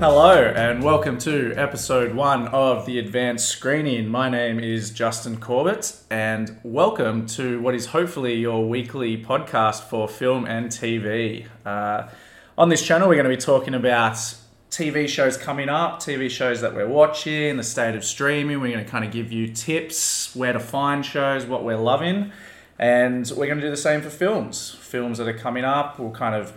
Hello, and welcome to episode one of the advanced screening. My name is Justin Corbett, and welcome to what is hopefully your weekly podcast for film and TV. Uh, on this channel, we're going to be talking about TV shows coming up, TV shows that we're watching, the state of streaming. We're going to kind of give you tips where to find shows, what we're loving, and we're going to do the same for films. Films that are coming up, we'll kind of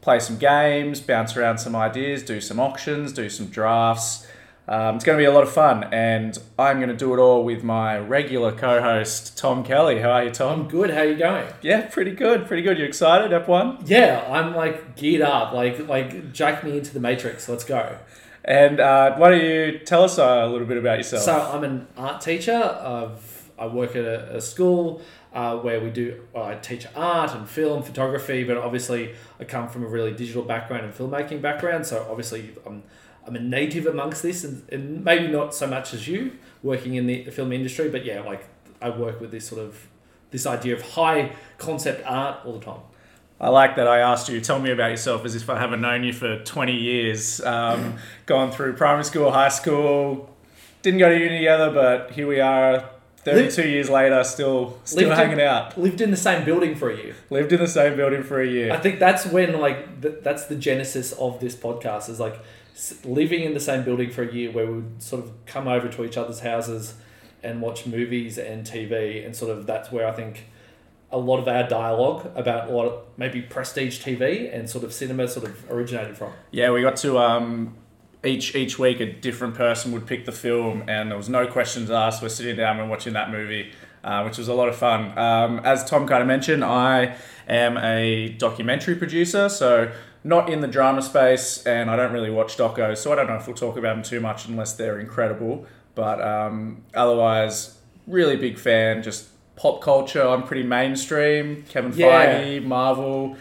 play some games, bounce around some ideas, do some auctions, do some drafts. Um, it's going to be a lot of fun, and I'm going to do it all with my regular co-host Thom Kelly. How are you, Thom? I'm good. How are you going? Yeah, pretty good, pretty good. You excited? F1? Yeah, I'm like geared up. Like like jack me into the matrix. Let's go. And uh, why don't you tell us a little bit about yourself? So I'm an art teacher. I've, I work at a, a school uh, where we do. I teach art and film, photography, but obviously I come from a really digital background and filmmaking background. So obviously I'm I'm a native amongst this, and, and maybe not so much as you working in the film industry, but yeah, like I work with this sort of this idea of high concept art all the time. I like that I asked you, tell me about yourself as if I haven't known you for 20 years. Um, gone through primary school, high school, didn't go to uni together, but here we are 32 Lived- years later, still still Lived in- hanging out. Lived in the same building for a year. Lived in the same building for a year. I think that's when like th- that's the genesis of this podcast is like s- living in the same building for a year where we would sort of come over to each other's houses and watch movies and TV and sort of that's where I think a lot of our dialogue about of maybe prestige TV and sort of cinema sort of originated from. Yeah, we got to um, each each week a different person would pick the film, and there was no questions asked. We're sitting down and watching that movie, uh, which was a lot of fun. Um, as Thom kind of mentioned, I am a documentary producer, so not in the drama space, and I don't really watch docos, so I don't know if we'll talk about them too much unless they're incredible. But um, otherwise, really big fan. Just pop culture. I'm pretty mainstream. Kevin Yeah. Feige, Marvel.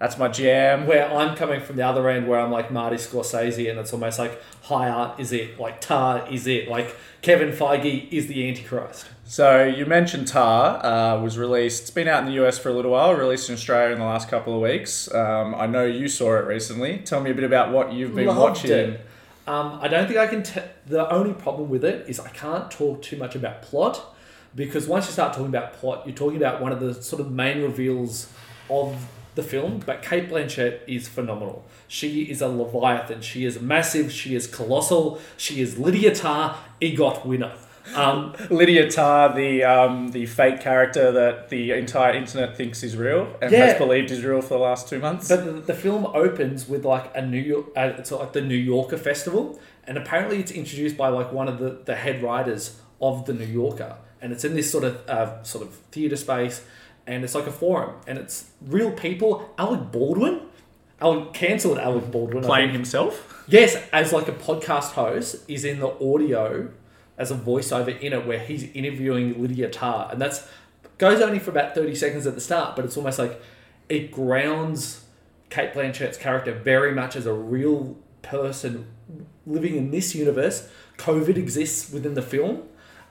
That's my jam. Where I'm coming from the other end where I'm like Marty Scorsese and it's almost like high art is it, like tar is it, like Kevin Feige is the Antichrist. So you mentioned Tar uh, was released. It's been out in the US for a little while. Released in Australia in the last couple of weeks. Um, I know you saw it recently. Tell me a bit about what you've been Loved watching. it. Um, I don't think I can. T- the only problem with it is I can't talk too much about plot because once you start talking about plot, you're talking about one of the sort of main reveals of the film. But Cate Blanchett is phenomenal. She is a leviathan. She is massive. She is colossal. She is Lydia Tar, EGOT winner. Um, Lydia Tar, the um, the fake character that the entire internet thinks is real and Yeah. has believed is real for the last two months. But the, the film opens with like a New York, uh, it's like the New Yorker festival, and apparently it's introduced by like one of the, the head writers of the New Yorker, and it's in this sort of uh, sort of theater space, and it's like a forum, and it's real people. Alec Baldwin, Alec cancelled Alec Baldwin. Playing himself. Yes, as like a podcast host, is in the audio as a voiceover in it where he's interviewing Lydia Tar, and that's goes only for about thirty seconds at the start, but it's almost like it grounds Cate Blanchett's character very much as a real person living in this universe. COVID exists within the film.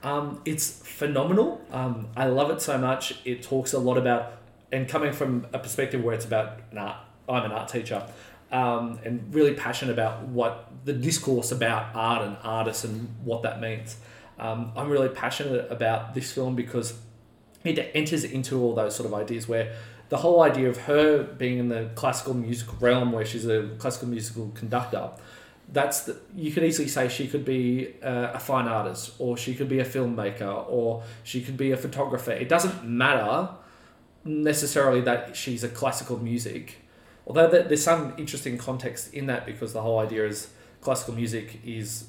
Um, it's phenomenal. Um, I love it so much. It talks a lot about, and coming from a perspective where it's about an art. I'm an art teacher, um, and really passionate about what the discourse about art and artists and what that means. Um, I'm really passionate about this film because it enters into all those sort of ideas where the whole idea of her being in the classical music realm where she's a classical musical conductor that's the, you could easily say she could be uh, a fine artist or she could be a filmmaker or she could be a photographer it doesn't matter necessarily that she's a classical music although there's some interesting context in that because the whole idea is classical music is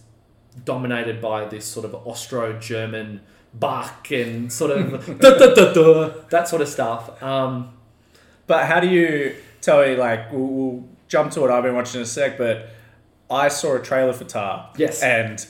dominated by this sort of Austro-German Bach and sort of da, da, da, that sort of stuff. Um, But how do you tell me, like, we'll, we'll jump to what I've been watching in a sec, but I saw a trailer for Tar. Yes. And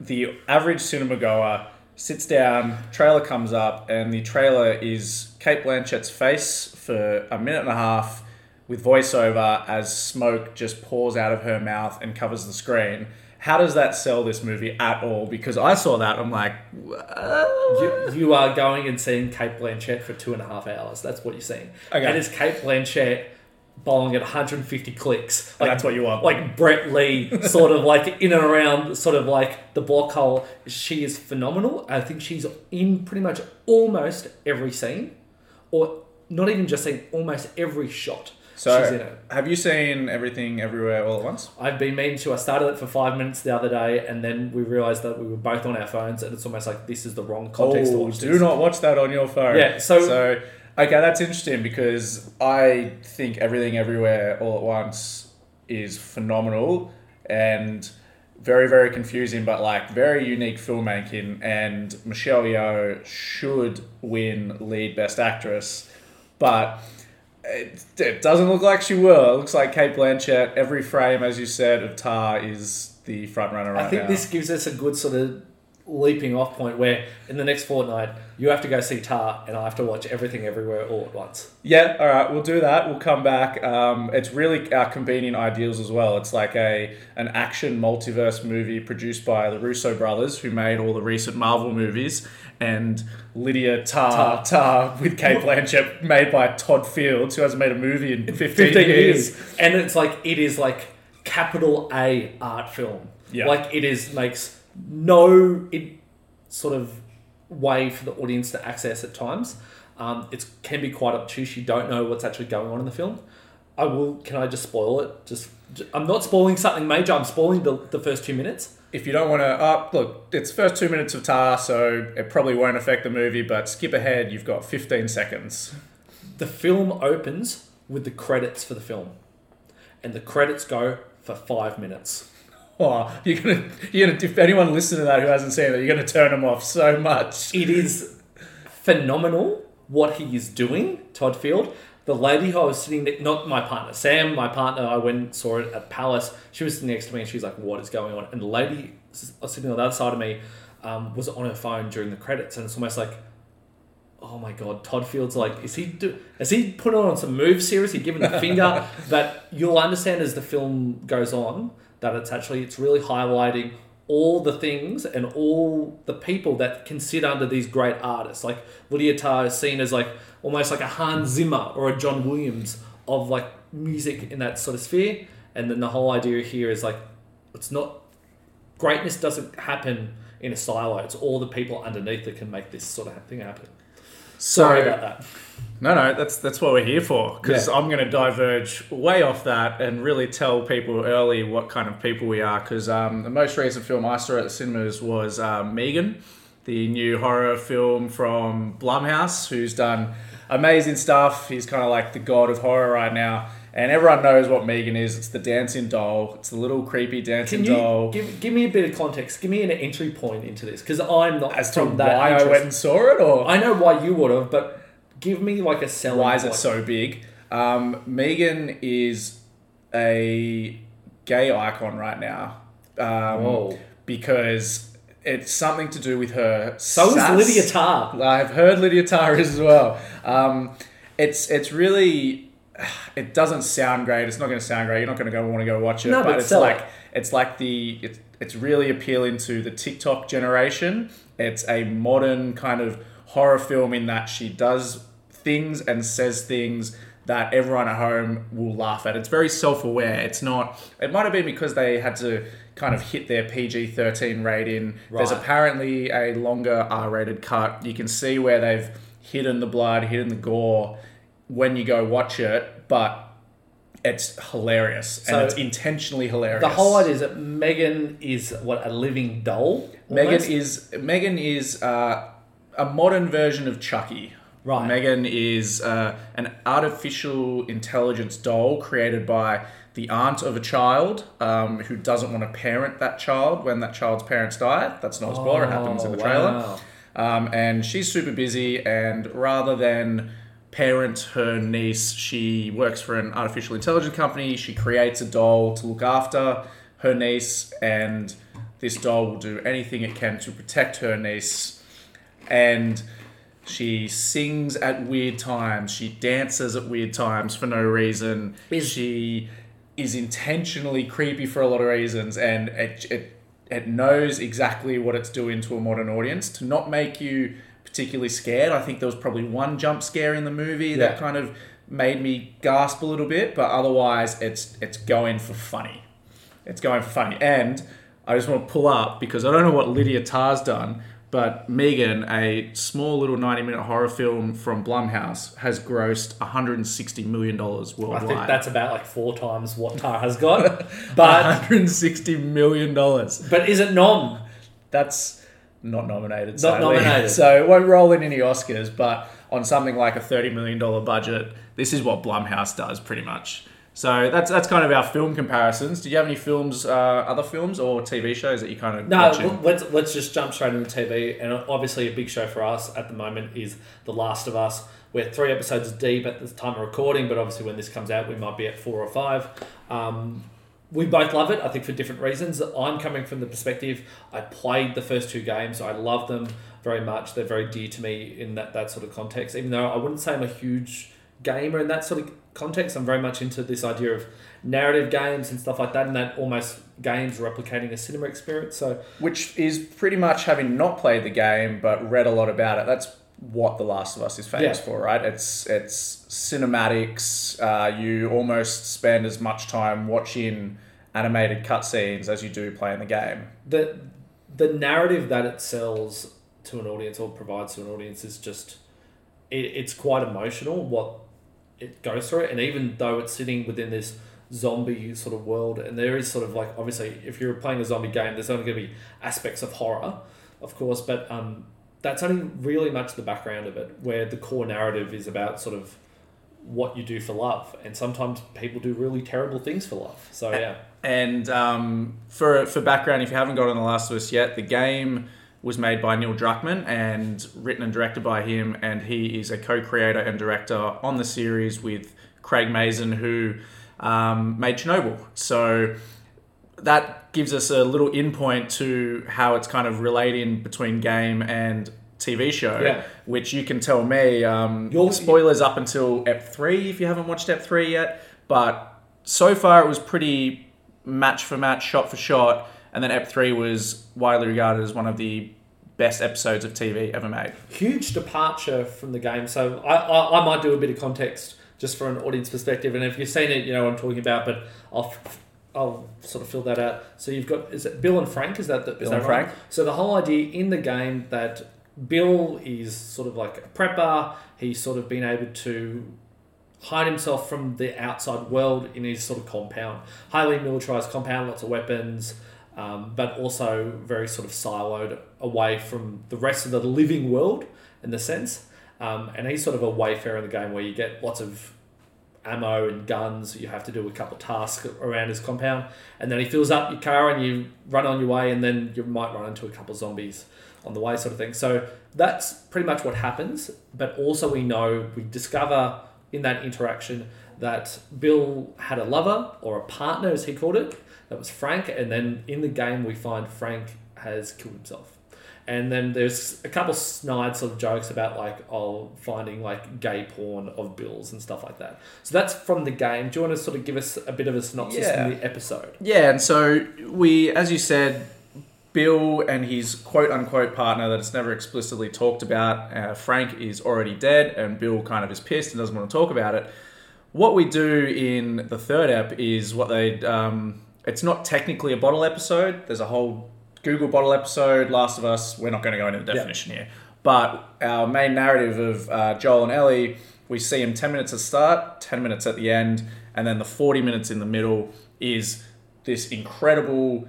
the average cinema goer sits down, trailer comes up, and the trailer is Cate Blanchett's face for a minute and a half with voiceover as smoke just pours out of her mouth and covers the screen. How does that sell this movie at all? Because I saw that, I'm like, you, you are going and seeing Cate Blanchett for two and a half hours. That's what you're seeing. Okay. And it's Cate Blanchett bowling at 150 clicks. And that's what you want. Like Brett Lee, sort of like in and around, sort of like the block hole. She is phenomenal. I think she's in pretty much almost every scene, or not even just scene, almost every shot. So, she's in it. have you seen everything everywhere all at once? I've been meaning to. I started it for five minutes the other day, and then we realized that we were both on our phones, and it's almost like this is the wrong context to Oh, watch do this. not watch that on your phone. Yeah, so- so okay, that's interesting because I think everything everywhere all at once is phenomenal and very very confusing, but like very unique filmmaking. And Michelle Yeoh should win lead best actress, but. It, it doesn't look like she will. It looks like Cate Blanchett. Every frame, as you said, of Tar is the front runner right I think now. this gives us a good sort of leaping off point where in the next fortnight you have to go see Tar and I have to watch everything everywhere all at once. Yeah, all right, we'll do that. We'll come back. Um, it's really our convenient ideals as well. It's like a an action multiverse movie produced by the Russo brothers, who made all the recent Marvel movies, and Lydia Tar Tar. Tar with Cate Blanchett, made by Todd Fields, who hasn't made a movie in 15, 15 years. years. And it's like it is like capital A art film. Yeah. Like it is makes no it sort of way for the audience to access at times. Um, it can be quite obtuse. You don't know what's actually going on in the film. I will. Can I just spoil it? Just I'm not spoiling something major. I'm spoiling the, the first two minutes. If you don't want to, uh, look, it's first two minutes of Tar, so it probably won't affect the movie. But skip ahead. You've got 15 seconds. The film opens with the credits for the film, and the credits go for five minutes. Oh, you're gonna, you're gonna. If anyone listen to that who hasn't seen it, you're gonna turn them off so much. It is phenomenal what he is doing, Todd Field. The lady who I was sitting ne- not my partner, Sam, my partner, I went and saw it at Palace. She was sitting next to me and she's like, What is going on? And the lady sitting on the other side of me um, was on her phone during the credits. And it's almost like, Oh my god, Todd Field's like, is he do? Is he put on some move series? He giving the finger? But you'll understand as the film goes on that it's actually it's really highlighting all the things and all the people that can sit under these great artists. Like Lydia Tar is seen as like almost like a Hans Zimmer or a John Williams of like music in that sort of sphere. And then the whole idea here is like it's not greatness doesn't happen in a silo. It's all the people underneath that can make this sort of thing happen. Sorry about that. No, no, that's that's what we're here for. Because Yeah. I'm going to diverge way off that and really tell people early what kind of people we are. Because um, the most recent film I saw at the cinemas was um, Megan, the new horror film from Blumhouse, who's done amazing stuff. He's kind of like the god of horror right now. And everyone knows what Megan is. It's the dancing doll. It's the little creepy dancing Can you doll. give, give me a bit of context? Give me an entry point into this because I'm not As to from why that I interest- went and saw it, or I know why you would have, but give me like a selling. why is it point. so big? Um, Megan is a gay icon right now. Um, Whoa. Because it's something to do with her. So sass. is Lydia Tar. I've heard Lydia Tar is as well. Um, it's it's really it doesn't sound great. It's not going to sound great. You're not going to go want to go watch it. No, but, but it's like it. it's like the it's it's really appealing to the TikTok generation. It's a modern kind of horror film in that she does things and says things that everyone at home will laugh at. It's very self-aware. It's not. It might have been because they had to kind of hit their PG-13 rating. There's apparently a longer R-rated cut. You can see where they've hidden the blood, hidden the gore when you go watch it, but it's hilarious So- and it's intentionally hilarious. The whole idea is that Megan is what a living doll. Megan is Megan is uh, a modern version of Chucky. Right. Megan is uh, an artificial intelligence doll created by the aunt of a child um, who doesn't want to parent that child when that child's parents die. That's not a spoiler. it happens in the Oh, trailer. Um, and she's super busy, and rather than parent her niece, she works for an artificial intelligence company. She creates a doll to look after her niece, and this doll will do anything it can to protect her niece. And she sings at weird times. She dances at weird times for no reason. Is- she is intentionally creepy for a lot of reasons, and it, it it knows exactly what it's doing to a modern audience to not make you particularly scared. I think there was probably one jump scare in the movie that kind of made me gasp a little bit, but otherwise it's it's going for funny. It's going for funny. And I just want to pull up because I don't know what Lydia Tar's done, but Megan, a small little 90 minute horror film from Blumhouse, has grossed $160 million worldwide. I think that's about like four times what Tar has got. But $160 million. but is it nom? That's not nominated. Not sadly. nominated. So it won't roll in any Oscars, but on something like a $30 million budget, this is what Blumhouse does pretty much. So that's that's kind of our film comparisons. Do you have any films, uh, other films or TV shows that you kind of No, watching? let's let's just jump straight into TV. And obviously, a big show for us at the moment is The Last of Us. We're three episodes deep at the time of recording, but obviously, when this comes out, we might be at four or five. Um, we both love it, I think, for different reasons. I'm coming from the perspective I played the first two games. I love them very much. They're very dear to me in that, that sort of context. Even though I wouldn't say I'm a huge gamer in that sort of context, I'm very much into this idea of narrative games and stuff like that, and that almost games replicating a cinema experience. So Which is pretty much having not played the game but read a lot about it. That's what The Last of Us is famous Yeah. for, right? It's it's cinematics. Uh, you almost spend as much time watching animated cutscenes as you do playing the game. the the narrative that it sells to an audience or provides to an audience is just it, it's quite emotional what it goes through and even though it's sitting within this zombie sort of world and there is sort of like obviously if you're playing a zombie game there's only going to be aspects of horror of course but um that's only really much the background of it where the core narrative is about sort of what you do for love. And sometimes people do really terrible things for love. So yeah. And um, for for background, if you haven't got on The Last of Us yet, the game was made by Neil Druckmann and written and directed by him, and he is a co-creator and director on the series with Craig Mazin, who um, made Chernobyl. So that gives us a little in point to how it's kind of relating between game and TV show, Yeah. which you can tell me. Um, You're- spoilers up until Ep three if you haven't watched Ep three yet, but so far it was pretty match for match, shot for shot, and then Ep three was widely regarded as one of the best episodes of TV ever made. huge departure from the game. So I, I, I might do a bit of context just for an audience perspective, and if you've seen it, you know what I'm talking about. But I'll I'll sort of fill that out. So you've got is it Bill and Frank? Is that the, is Bill that and right? Frank. So the whole idea in the game that Bill is sort of like a prepper. He's sort of been able to hide himself from the outside world in his sort of compound. Highly militarized compound, lots of weapons, um, but also very sort of siloed away from the rest of the living world in the sense. Um, and he's sort of a wayfarer in the game where you get lots of ammo and guns. You have to do a couple tasks around his compound, and then he fills up your car and you run on your way, and then you might run into a couple zombies on the way, sort of thing. So that's pretty much what happens. But also, we know we discover in that interaction that Bill had a lover or a partner, as he called it. That was Frank, and then in the game we find Frank has killed himself. And then there's a couple snide sort of jokes about like oh finding like gay porn of Bills and stuff like that. So that's from the game. Do you want to sort of give us a bit of a synopsis Yeah. from the episode? Yeah, and so we, as you said, Bill and his quote unquote partner that it's never explicitly talked about, uh, Frank, is already dead, and Bill kind of is pissed and doesn't want to talk about it. What we do in the third ep is what they. Um, it's not technically a bottle episode. There's a whole Google bottle episode, Last of Us. We're not going to go into the definition here. But our main narrative of uh, Joel and Ellie, we see him 10 minutes at start, 10 minutes at the end, and then the 40 minutes in the middle is this incredible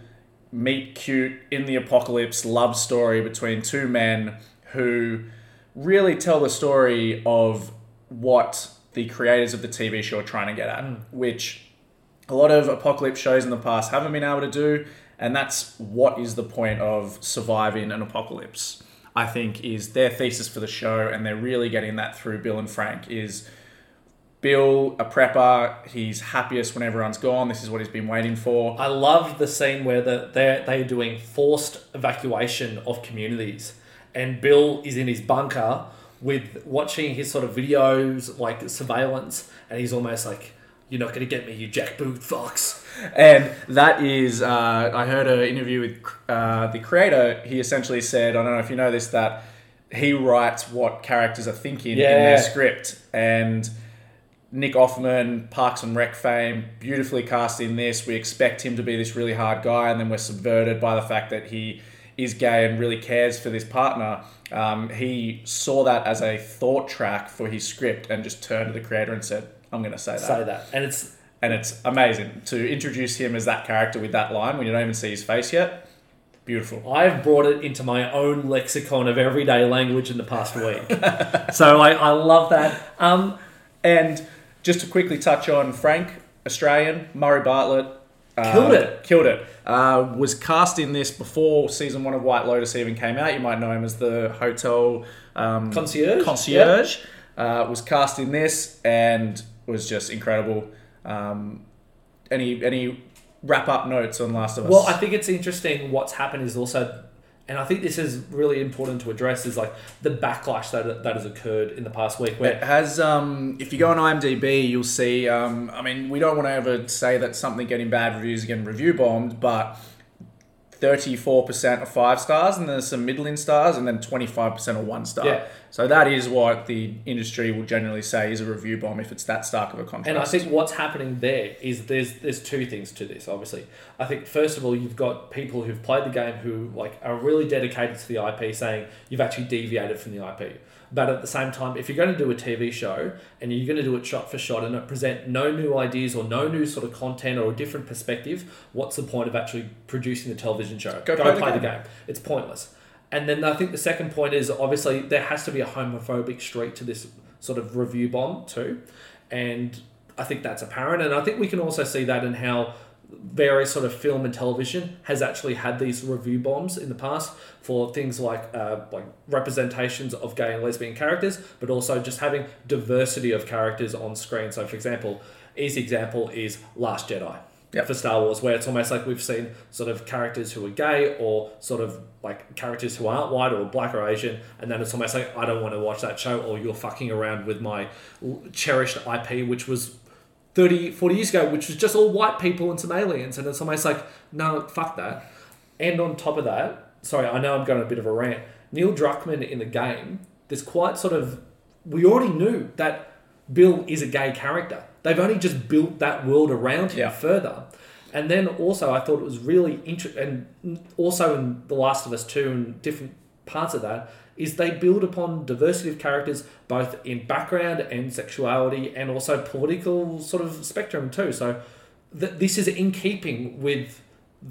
meet cute in the apocalypse love story between two men who really tell the story of what the creators of the TV show are trying to get at, which a lot of apocalypse shows in the past haven't been able to do, and that's what is the point of surviving an apocalypse. I think is their thesis for the show, and they're really getting that through Bill and Frank. Is Bill a prepper? He's happiest when everyone's gone. This is what he's been waiting for. I love the scene where the, they're, they're doing forced evacuation of communities, and Bill is in his bunker with watching his sort of videos, like surveillance, and he's almost like, You're not going to get me, you jackboot fox. And that is, uh, I heard an interview with uh, the creator. He essentially said, I don't know if you know this, that he writes what characters are thinking in their script. And Nick Offerman, Parks and Rec fame, beautifully cast in this. We expect him to be this really hard guy, and then we're subverted by the fact that he is gay and really cares for this partner. Um, he saw that as a thought track for his script and just turned to the creator and said, I'm going to say that. Say that, and it's And it's amazing to introduce him as that character with that line when you don't even see his face yet. Beautiful. I've brought it into my own lexicon of everyday language in the past week. so I, I love that. Um, And just to quickly touch on Frank, Australian, Murray Bartlett. uh, Killed it. Killed it. Uh, was cast in this before season one of White Lotus even came out. You might know him as the hotel um, Concierge? Concierge. Uh, was cast in this and was just incredible. Um, any any wrap up notes on Last of Us? Well, I think it's interesting. What's happened is also, and I think this is really important to address, is like the backlash that that has occurred in the past week. Where It has, um, if you go on IMDb, you'll see. Um, I mean, we don't want to ever say that something getting bad reviews is getting review bombed, but 34% are five stars, and there's some middling stars, and then 25% are one star. Yeah. So that is what the industry will generally say is a review bomb if it's that stark of a contrast. And I think what's happening there is there's there's two things to this. Obviously, I think first of all you've got people who've played the game who like are really dedicated to the IP, saying you've actually deviated from the IP. But at the same time, if you're going to do a TV show and you're going to do it shot for shot and it present no new ideas or no new sort of content or a different perspective, what's the point of actually producing the television show? Go Go, play the play, the game. game. It's pointless. And then I think the second point is obviously there has to be a homophobic streak to this sort of review bomb too. And I think that's apparent. And I think we can also see that in how various sort of film and television has actually had these review bombs in the past for things like uh, like representations of gay and lesbian characters, but also just having diversity of characters on screen. So, for example, easy example is Last Jedi Yep. for Star Wars, where it's almost like we've seen sort of characters who are gay or sort of like characters who aren't white or black or Asian, and then it's almost like I don't want to watch that show, or you're fucking around with my cherished IP, which was 30, 40 years ago, which was just all white people and some aliens, and it's almost like no, fuck that. And on top of that, sorry, I know I'm going a bit of a rant. Neil Druckmann in the game, there's quite sort of we already knew that Bill is a gay character. They've only just built that world around him Yeah. further. And then also, I thought it was really interesting, and also in The Last of Us 2 and different parts of that, is they build upon diversity of characters both in background and sexuality and also political sort of spectrum too. So th- this is in keeping with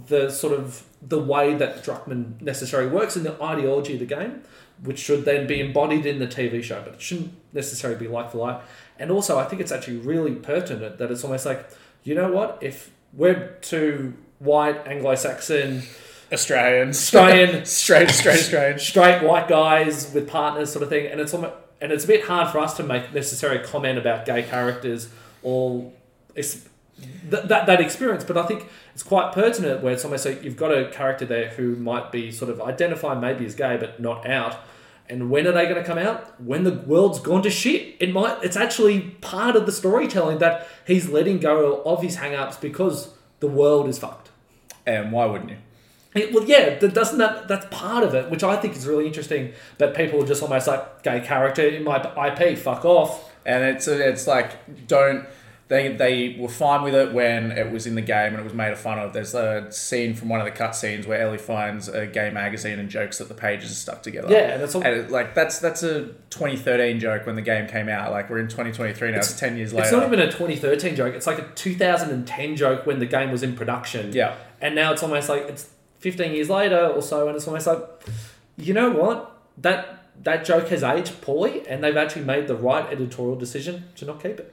the sort of the way that Druckmann necessarily works in the ideology of the game, which should then be embodied in the TV show, but it shouldn't necessarily be like for like. And also, I think it's actually really pertinent that it's almost like, you know what, if we're two white Anglo-Saxon Australians. Australian- straight, straight Australians. straight white guys with partners sort of thing and it's almost, and it's a bit hard for us to make necessary comment about gay characters or it's th- that, that experience but i think it's quite pertinent where it's almost like you've got a character there who might be sort of identified maybe as gay but not out and when are they going to come out when the world's gone to shit it might it's actually part of the storytelling that he's letting go of his hang-ups because the world is fucked And why wouldn't you? It, well, yeah, that doesn't that that's part of it, which I think is really interesting. That people are just almost like gay character in my IP, fuck off. And it's it's like don't they they were fine with it when it was in the game and it was made a fun of. There's a scene from one of the cutscenes where Ellie finds a gay magazine and jokes that the pages are stuck together. Yeah, and it's all, And it, like that's that's a 2013 joke when the game came out. Like we're in 2023 now. It's, ten years later. it's not even a 2013 joke. It's like a 2010 joke when the game was in production. yeah. and now it's almost like it's 15 years later or so, and it's almost like, you know what, that that joke has aged poorly, and they've actually made the right editorial decision to not keep it.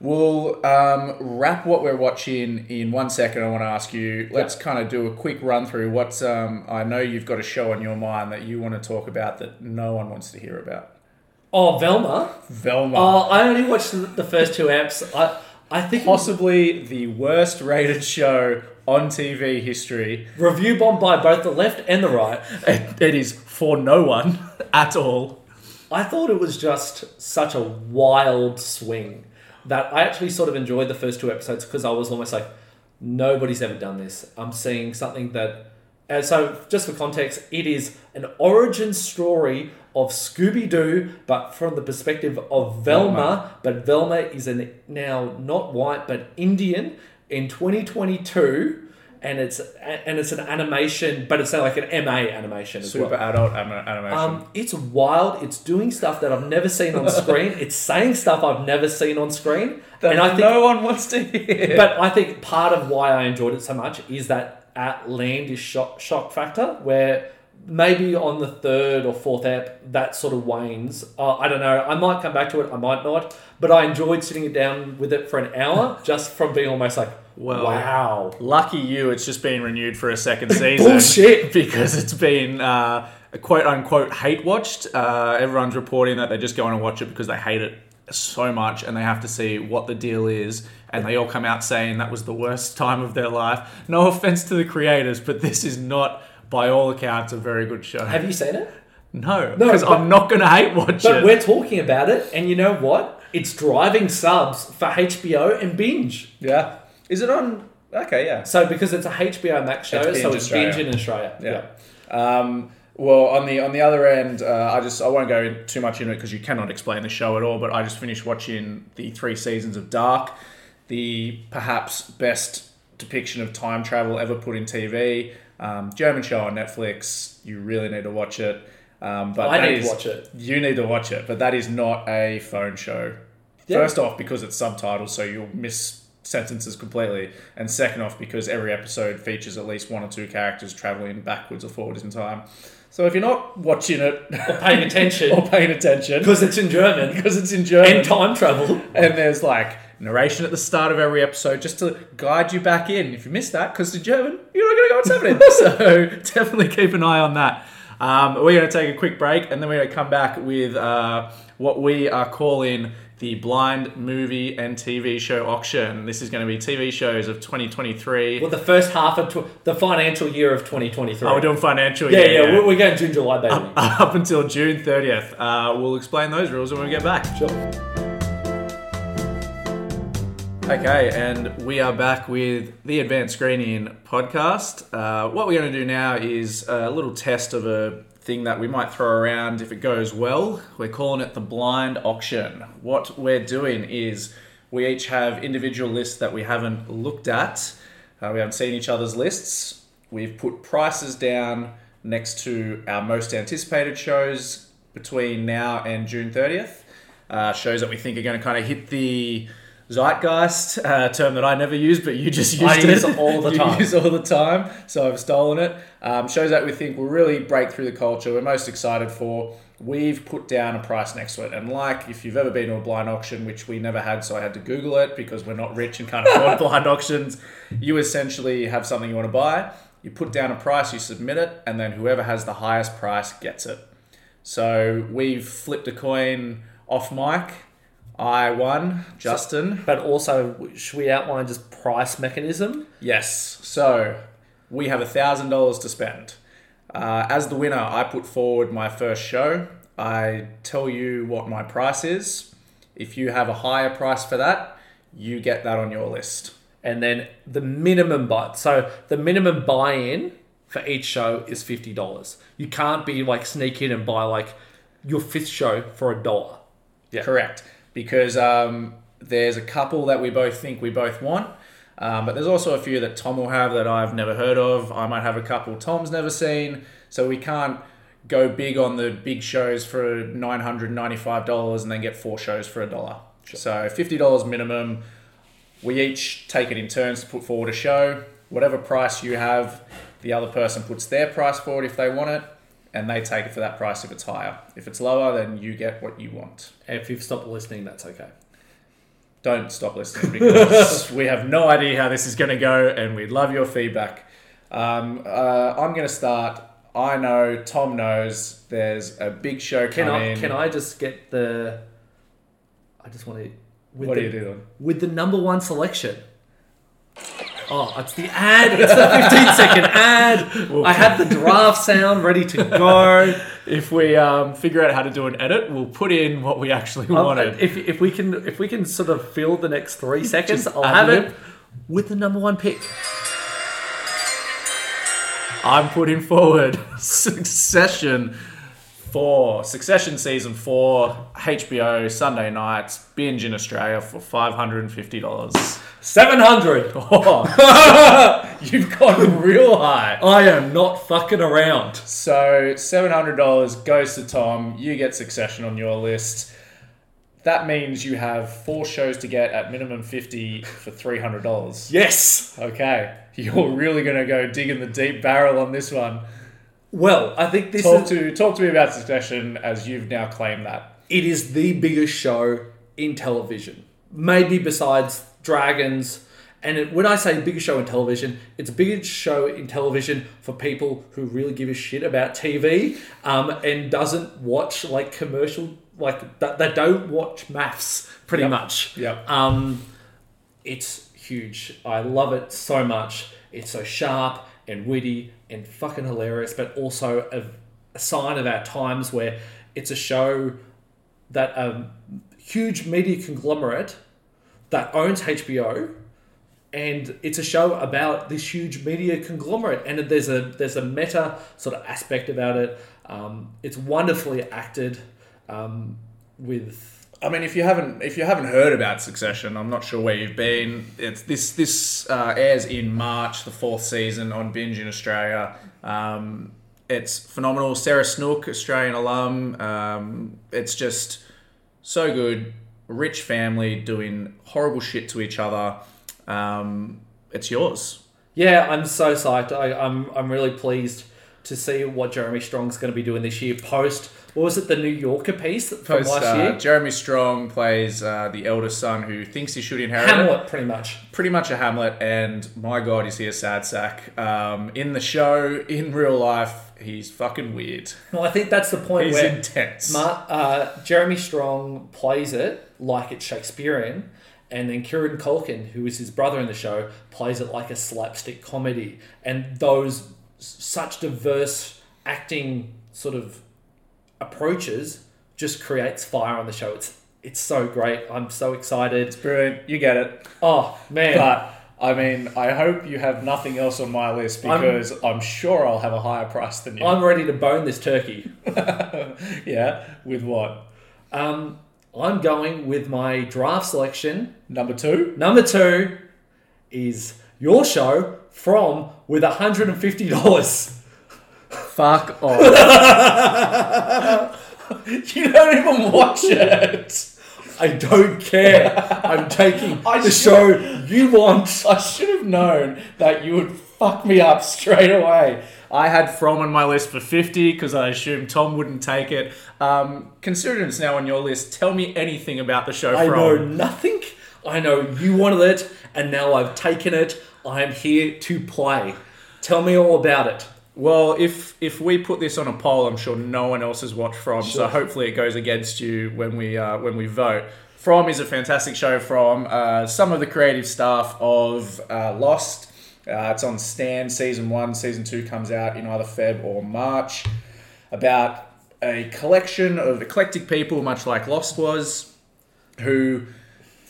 We'll um, wrap what we're watching in one second. I want to ask you. Let's kind of do a quick run through. What's um, I know you've got a show on your mind that you want to talk about that no one wants to hear about. Oh, Velma. Velma. Oh, I only watched the, the first two apps. I I think possibly the worst rated show on TV history. review bomb by both the left and the right. It, it is for no one at all. I thought it was just such a wild swing that I actually sort of enjoyed the first two episodes because I was almost like, nobody's ever done this. I'm seeing something that, Uh, so, just for context, it is an origin story of Scooby Doo, but from the perspective of Velma. Velma. But Velma is an, now not white, but Indian in 2022. And it's and it's an animation, but it's like an MA animation as well. Super adult anim- animation. Um, it's wild. It's doing stuff that I've never seen on screen. it's saying stuff I've never seen on screen. that and I think, no one wants to hear. but I think part of why I enjoyed it so much is that outlandish shock, shock factor, where maybe on the third or fourth app that sort of wanes. Uh, I don't know. I might come back to it. I might not. But I enjoyed sitting it down with it for an hour just from being almost like, Well, wow. Lucky you, it's just been renewed for a second season. Bullshit. Because it's been uh, quote unquote hate watched. Uh, everyone's reporting that they're just going to watch it because they hate it so much and they have to see what the deal is. And they all come out saying that was the worst time of their life. No offense to the creators, but this is not, by all accounts, a very good show. Have you seen it? No, No, because I'm not going to hate watch But it. But we're talking about it, and you know what? It's driving subs for HBO and binge. Yeah. Is it on? Okay, yeah. So because it's a HBO Max show, It's so it's Australia. binge in Australia. Yeah. Um, well, on the on the other end, uh, I just I won't go too much into it because you cannot explain the show at all. But I just finished watching the three seasons of Dark, the perhaps best depiction of time travel ever put in TV. Um, German show on Netflix. You really need to watch it. Um, but I need to watch it. You need to watch it, but that is not a phone show. Yeah. First off, because it's subtitled, so you'll miss sentences completely, and second off, because every episode features at least one or two characters traveling backwards or forwards in time. So if you're not watching it Or paying attention or paying attention because it's in German because it's in German and time travel. and there's like narration at the start of every episode just to guide you back in. If you miss that because it's German, you're not going to know what's happening. so definitely keep an eye on that. Um, we're going to take a quick break and then we're going to come back with uh, what we are calling the blind movie and TV show auction. This is going to be TV shows of 2023. Well, the first half of tw- the financial year of 2023. Oh, we're doing financial yeah, year. yeah, We're, we're going June, July, baby. Up until June 30th. Uh, we'll explain those rules when we get back. sure. Okay, and we are back with the Advanced Screening podcast. Uh, what we're going to do now is a little test of a thing that we might throw around if it goes well. We're calling it the blind auction. What we're doing is we each have individual lists that we haven't looked at, uh, we haven't seen each other's lists. We've put prices down next to our most anticipated shows between now and June 30th. Uh, shows that we think are going to kind of hit the zeitgeist, uh, term that I never use, but you just used I it use it all the time. use all the time, so I've stolen it. Um, shows that we think will really break through the culture. We're most excited for. We've put down a price next to it, and like if you've ever been to a blind auction, which we never had, so I had to Google it because we're not rich and can't afford blind auctions. You essentially have something you want to buy. You put down a price, you submit it, and then whoever has the highest price gets it. So we've flipped a coin off mic. I won. Justin. But also, should we outline just price mechanism? Yes. So we have a thousand dollars to spend. Uh, as the winner, I put forward my first show. I tell you what my price is. If you have a higher price for that, you get that on your list. And then the minimum buy. So the minimum buy-in for each show is fifty dollars. You can't be like sneak in and buy like your fifth show for a dollar. Yeah. Correct. Because um, there's a couple that we both think we both want. Um, but there's also a few that Thom will have that I've never heard of. I might have a couple Thom's never seen. So we can't go big on the big shows for $995 and then get four shows for a dollar. So $50 minimum. We each take it in turns to put forward a show. Whatever price you have, the other person puts their price forward if they want it, and they take it for that price if it's higher. If it's lower, then you get what you want And if you've stopped listening, that's okay. don't stop listening because we have no idea how this is going to go and we'd love your feedback. Um, uh, I'm going to start. I know Thom knows there's a big show Can coming. I can I just get the? I just want to. With What the, are you doing? With the number one selection. Oh, it's the ad. It's the 15 second ad. I have the draft sound ready to go. If we um, figure out how to do an edit, we'll put in what we actually Um, wanted. if, if we can if we can sort of fill the next three seconds, Just I'll have it with the number one pick. I'm putting forward Succession for Succession season four, HBO Sunday nights, binge in Australia for five hundred and fifty dollars. Seven hundred. Oh, you've gone real high. I am not fucking around. So seven hundred dollars goes to Thom. You get Succession on your list. That means you have four shows to get at minimum fifty for three hundred dollars. Yes. Okay, you're really gonna go dig in the deep barrel on this one. Well, I think this Talk is to talk to me about Succession as you've now claimed that. it is the biggest show in television. Maybe besides Dragons. And it, when I say biggest show in television, it's a biggest show in television for people who really give a shit about TV um, and doesn't watch like commercial, like that. They don't watch MAFS pretty Yep. much. Yep. Um, it's huge. I love it so much. It's so sharp and witty and fucking hilarious, but also a, a sign of our times where it's a show that a huge media conglomerate that owns HBO and it's a show about this huge media conglomerate and there's a there's a meta sort of aspect about it. Um, it's wonderfully acted um, with I mean, if you haven't if you haven't heard about Succession, I'm not sure where you've been. It's this this uh, airs in March, the fourth season on Binge in Australia. Um, it's phenomenal. Sarah Snook, Australian alum. Um, it's just so good. Rich family doing horrible shit to each other. Um, it's yours. Yeah, I'm so psyched. I, I'm I'm really pleased to see what Jeremy Strong's going to be doing this year. Post what was it, the New Yorker piece from Post, last uh, year? Jeremy Strong plays uh, the eldest son who thinks he should inherit it. Hamlet, pretty much. pretty much a Hamlet, and my god, is he a sad sack. Um, in the show, in real life, he's fucking weird. Well, I think that's the point He's where intense. Ma- uh, Jeremy Strong plays it like it's Shakespearean, and then Kieran Culkin, who is his brother in the show, plays it like a slapstick comedy. And those such diverse acting sort of approaches just creates fire on the show. It's it's so great. I'm so excited. It's brilliant, you get it. Oh man, But I mean, I hope you have nothing else on my list I'm- because I'm, sure I'll have a higher price than you. I'm ready to bone this turkey. yeah, with what Um, I'm going with my draft selection. number two? Number two is your show from with $150. Fuck off. you don't even watch it. I don't care. I'm taking I the show you want. I should have known that you would fuck me up straight away. I had From on my list for 50 because I assumed Thom wouldn't take it. Um, considering it's now on your list, tell me anything about the show I From. know nothing. I know you wanted it, and now I've taken it. I am here to play. Tell me all about it. Well, if if we put this on a poll, I'm sure no one else has watched From, so hopefully it goes against you when we uh, when we vote. From is a fantastic show from uh, some of the creative staff of uh, Lost. Uh, it's on Stan season one. Season two comes out in either Feb or March. About a collection of eclectic people, much like Lost was, who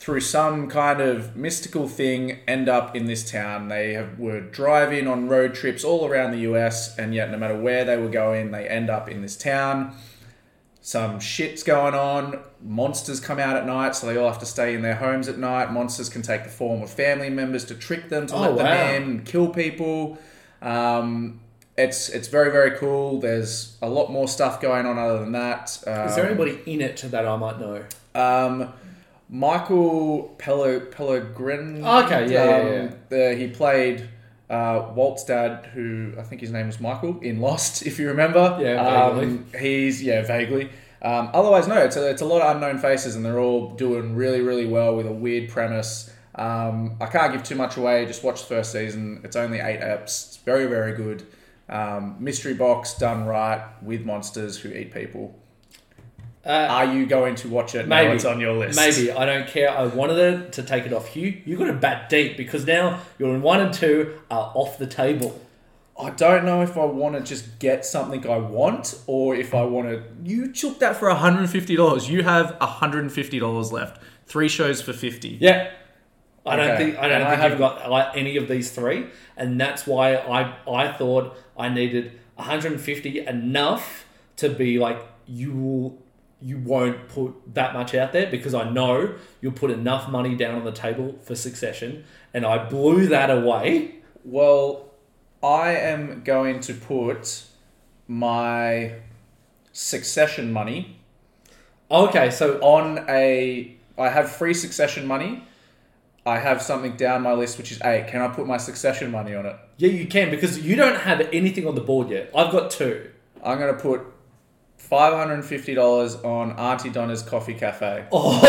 through some kind of mystical thing end up in this town. They have, were driving on road trips all around the US, and yet no matter where they were going, they end up in this town. Some shit's going on. Monsters come out at night, so they all have to stay in their homes at night. Monsters can take the form of family members to trick them, to Oh, let them wow. in, and kill people. Um, it's it's very very cool. There's a lot more stuff going on other than that. Um, Is there anybody in it that I might know? um, Michael Pello, Pellegrin. Okay, yeah, yeah, um, yeah. The, he played uh, Walt's dad, who I think his name was Michael in Lost, if you remember. Yeah, Um, he's yeah, vaguely. Um, otherwise, no, it's a, it's a lot of unknown faces, and they're all doing really, really well with a weird premise. Um, I can't give too much away. Just watch the first season. It's only eight eps. It's very, very good. Um, mystery box done right with monsters who eat people. Uh, Are you going to watch it? Maybe. now it's on your list. Maybe I don't care. I wanted it to take it off you. You got to bat deep because now you're in one and two are off the table. I don't know if I want to just get something I want or if I want to. You took that for $150. You have $150 left. Three shows for 50 Yeah, I don't think I don't And I think you've got like, any of these three, and that's why I I thought I needed 150 enough to be like you will you won't put that much out there because I know you'll put enough money down on the table for Succession, and I blew that away. Well, I am going to put my succession money Okay, so on a. I have free succession money. I have something down my list which is eight. Can I put my succession money on it? yeah, you can because you don't have anything on the board yet. I've got two. I'm gonna put five hundred and fifty dollars on Auntie Donna's Coffee Cafe. Oh!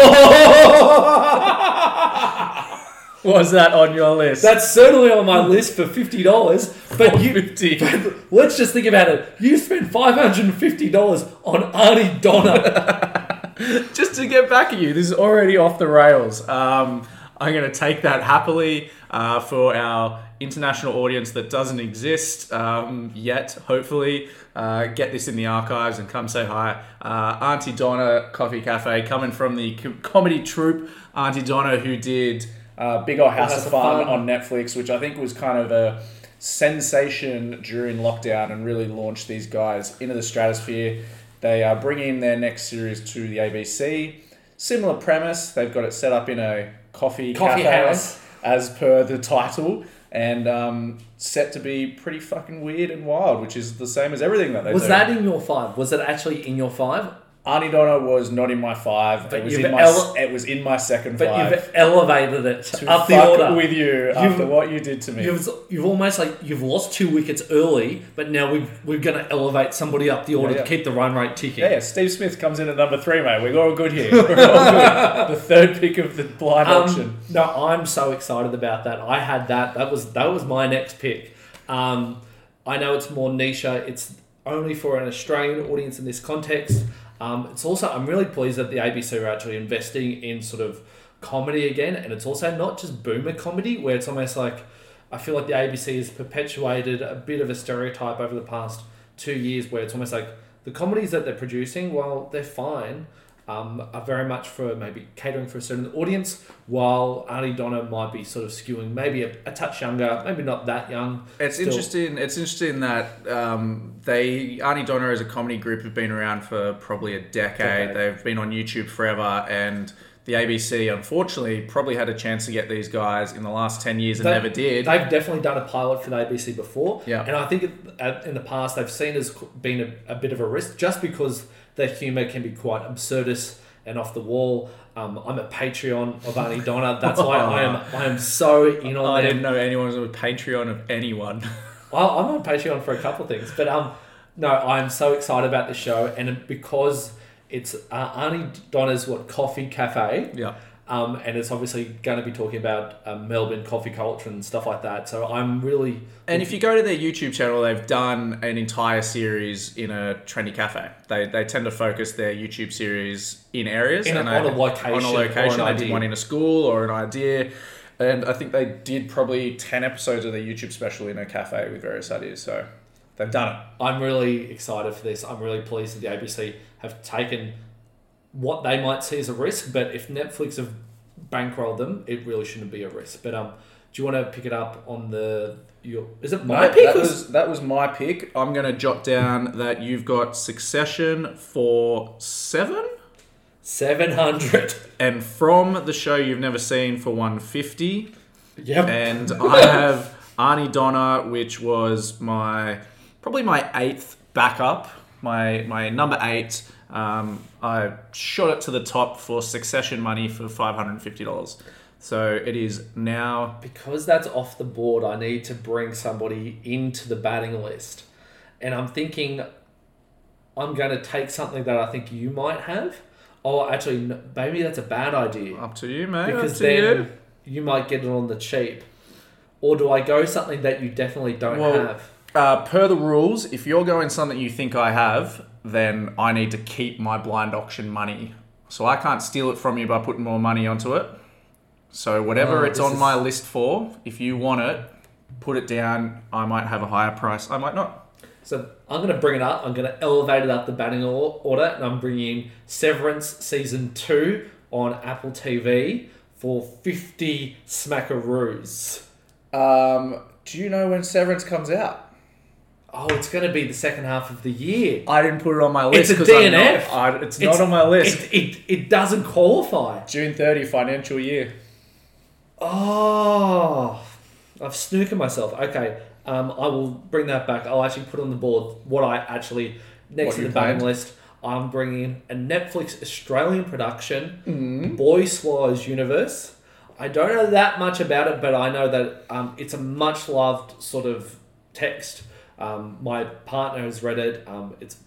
Was that on your list? That's certainly on my list for fifty dollars. But you, 50. let's just think about it. You spent five hundred and fifty dollars on Auntie Donna. just to get back at you, this is already off the rails. Um, I'm going to take that happily uh, for our international audience that doesn't exist um, yet, hopefully. Uh, get this in the archives and come say hi. Uh, Auntie Donna Coffee Cafe, coming from the co- comedy troupe Auntie Donna, who did uh, Big Ol' House, House of of Fun, Fun. on Netflix, which I think was kind of a sensation during lockdown and really launched these guys into the stratosphere. They are bringing their next series to the ABC. Similar premise. They've got it set up in a coffee, Coffee cafe, house. as per the title, and um, set to be pretty fucking weird and wild, which is the same as everything that they Was do. that in your five? Was it actually in your five? Auntie Donna was not in my five. But it was in my ele- it was in my second But five. you've elevated it to up the order. with you after what you did to me. You've, you've almost like you've lost two wickets early, but now we've, we're going to elevate somebody up the order Yeah, yeah. to keep the run rate ticking. Yeah, yeah, Steve Smith comes in at number three, mate. We're all good here. We're all good. the third pick of the blind auction. Um, no, I'm so excited about that. I had that. That was that was my next pick. Um, I know it's more niche. It's only for an Australian audience in this context. Um, it's also I'm really pleased that the ABC are actually investing in sort of comedy again, and it's also not just boomer comedy where it's almost like I feel like the ABC has perpetuated a bit of a stereotype over the past two years where it's almost like the comedies that they're producing, while they're fine, um, are very much for maybe catering for a certain audience, while Auntie Donna might be sort of skewing maybe a, a touch younger, maybe not that young. It's Still- interesting. It's interesting that um, they Auntie Donna as a comedy group have been around for probably a decade. Decade. They've been on YouTube forever, and the ABC unfortunately probably had a chance to get these guys in the last ten years and They- never did. They've definitely done a pilot for the ABC before, Yeah. and I think in the past they've seen as being a, a bit of a risk just because their humour can be quite absurdist and off the wall. Um, I'm a Patreon of Auntie Donna. That's why I am I am so in on that. I them. didn't know anyone was a Patreon of anyone. Well, I'm on Patreon for a couple of things, but um, no, I'm so excited about the show, and because it's uh, Auntie Donna's what coffee cafe, yeah. Um, and it's obviously going to be talking about um, Melbourne coffee culture and stuff like that. So I'm really And if you go to their YouTube channel, they've done an entire series in a trendy cafe. They, they tend to focus their YouTube series in areas In a- and on a location On a location, they did idea. one in a school or an idea, and I think they did probably ten episodes of their YouTube special in a cafe with various ideas. So they've done it. I'm really excited for this. I'm really pleased that the ABC have taken what they might see as a risk, but if Netflix have bankrolled them, it really shouldn't be a risk. But um, do you want to pick it up on the your? Is it my No, pick? That was that was my pick. I'm gonna jot down that you've got Succession for seven. Seven hundred. And from the show you've never seen for 150, Yep. and I have Auntie Donna, which was my probably my eighth backup, my my number eight. Um, I shot it to the top for Succession money for five hundred and fifty dollars. So it is now. because that's off the board, I need to bring somebody into the batting list. And I'm thinking I'm going to take something that I think you might have. Oh, actually, maybe that's a bad idea Up to you, mate. because up to then you. you. might get it on the cheap. Or do I go something that you definitely don't Well, have? Uh, per the rules, if you're going something you think I have, then I need to keep my blind auction money. So I can't steal it from you by putting more money onto it. So whatever Oh, it's on is- my list for, if you want it, put it down. I might have a higher price. I might not. So I'm going to bring it up. I'm going to elevate it up the batting order, and I'm bringing Severance season two on Apple TV for 50 smackaroos. Um, do you know when Severance comes out? Oh, it's going to be the second half of the year. I didn't put it on my list a 'cause I'm DNF. Not, I, it's, not on my list. It, it, it doesn't qualify. June 30 financial year. Oh, I've snookered myself. Okay, um, I will bring that back. I'll actually put on the board what I actually next What to the planned. list. I'm bringing a Netflix Australian production, Mm-hmm. Boy Swallows Universe. I don't know that much about it, but I know that um, it's a much loved sort of text. Um, my partner has read it. Um, it's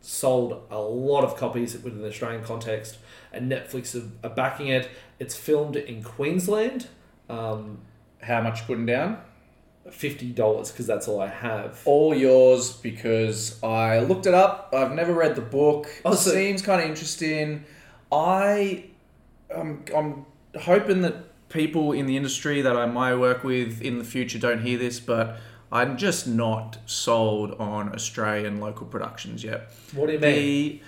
sold a lot of copies within the Australian context, and Netflix are, are backing it. It's filmed in Queensland. Um, How much putting down? fifty dollars because that's all I have. All yours because I looked it up. I've never read the book. Oh, so- Seems kind of interesting. I, um, I'm hoping that people in the industry that I might work with in the future don't hear this, but I'm just not sold on Australian local productions yet. What do you mean? the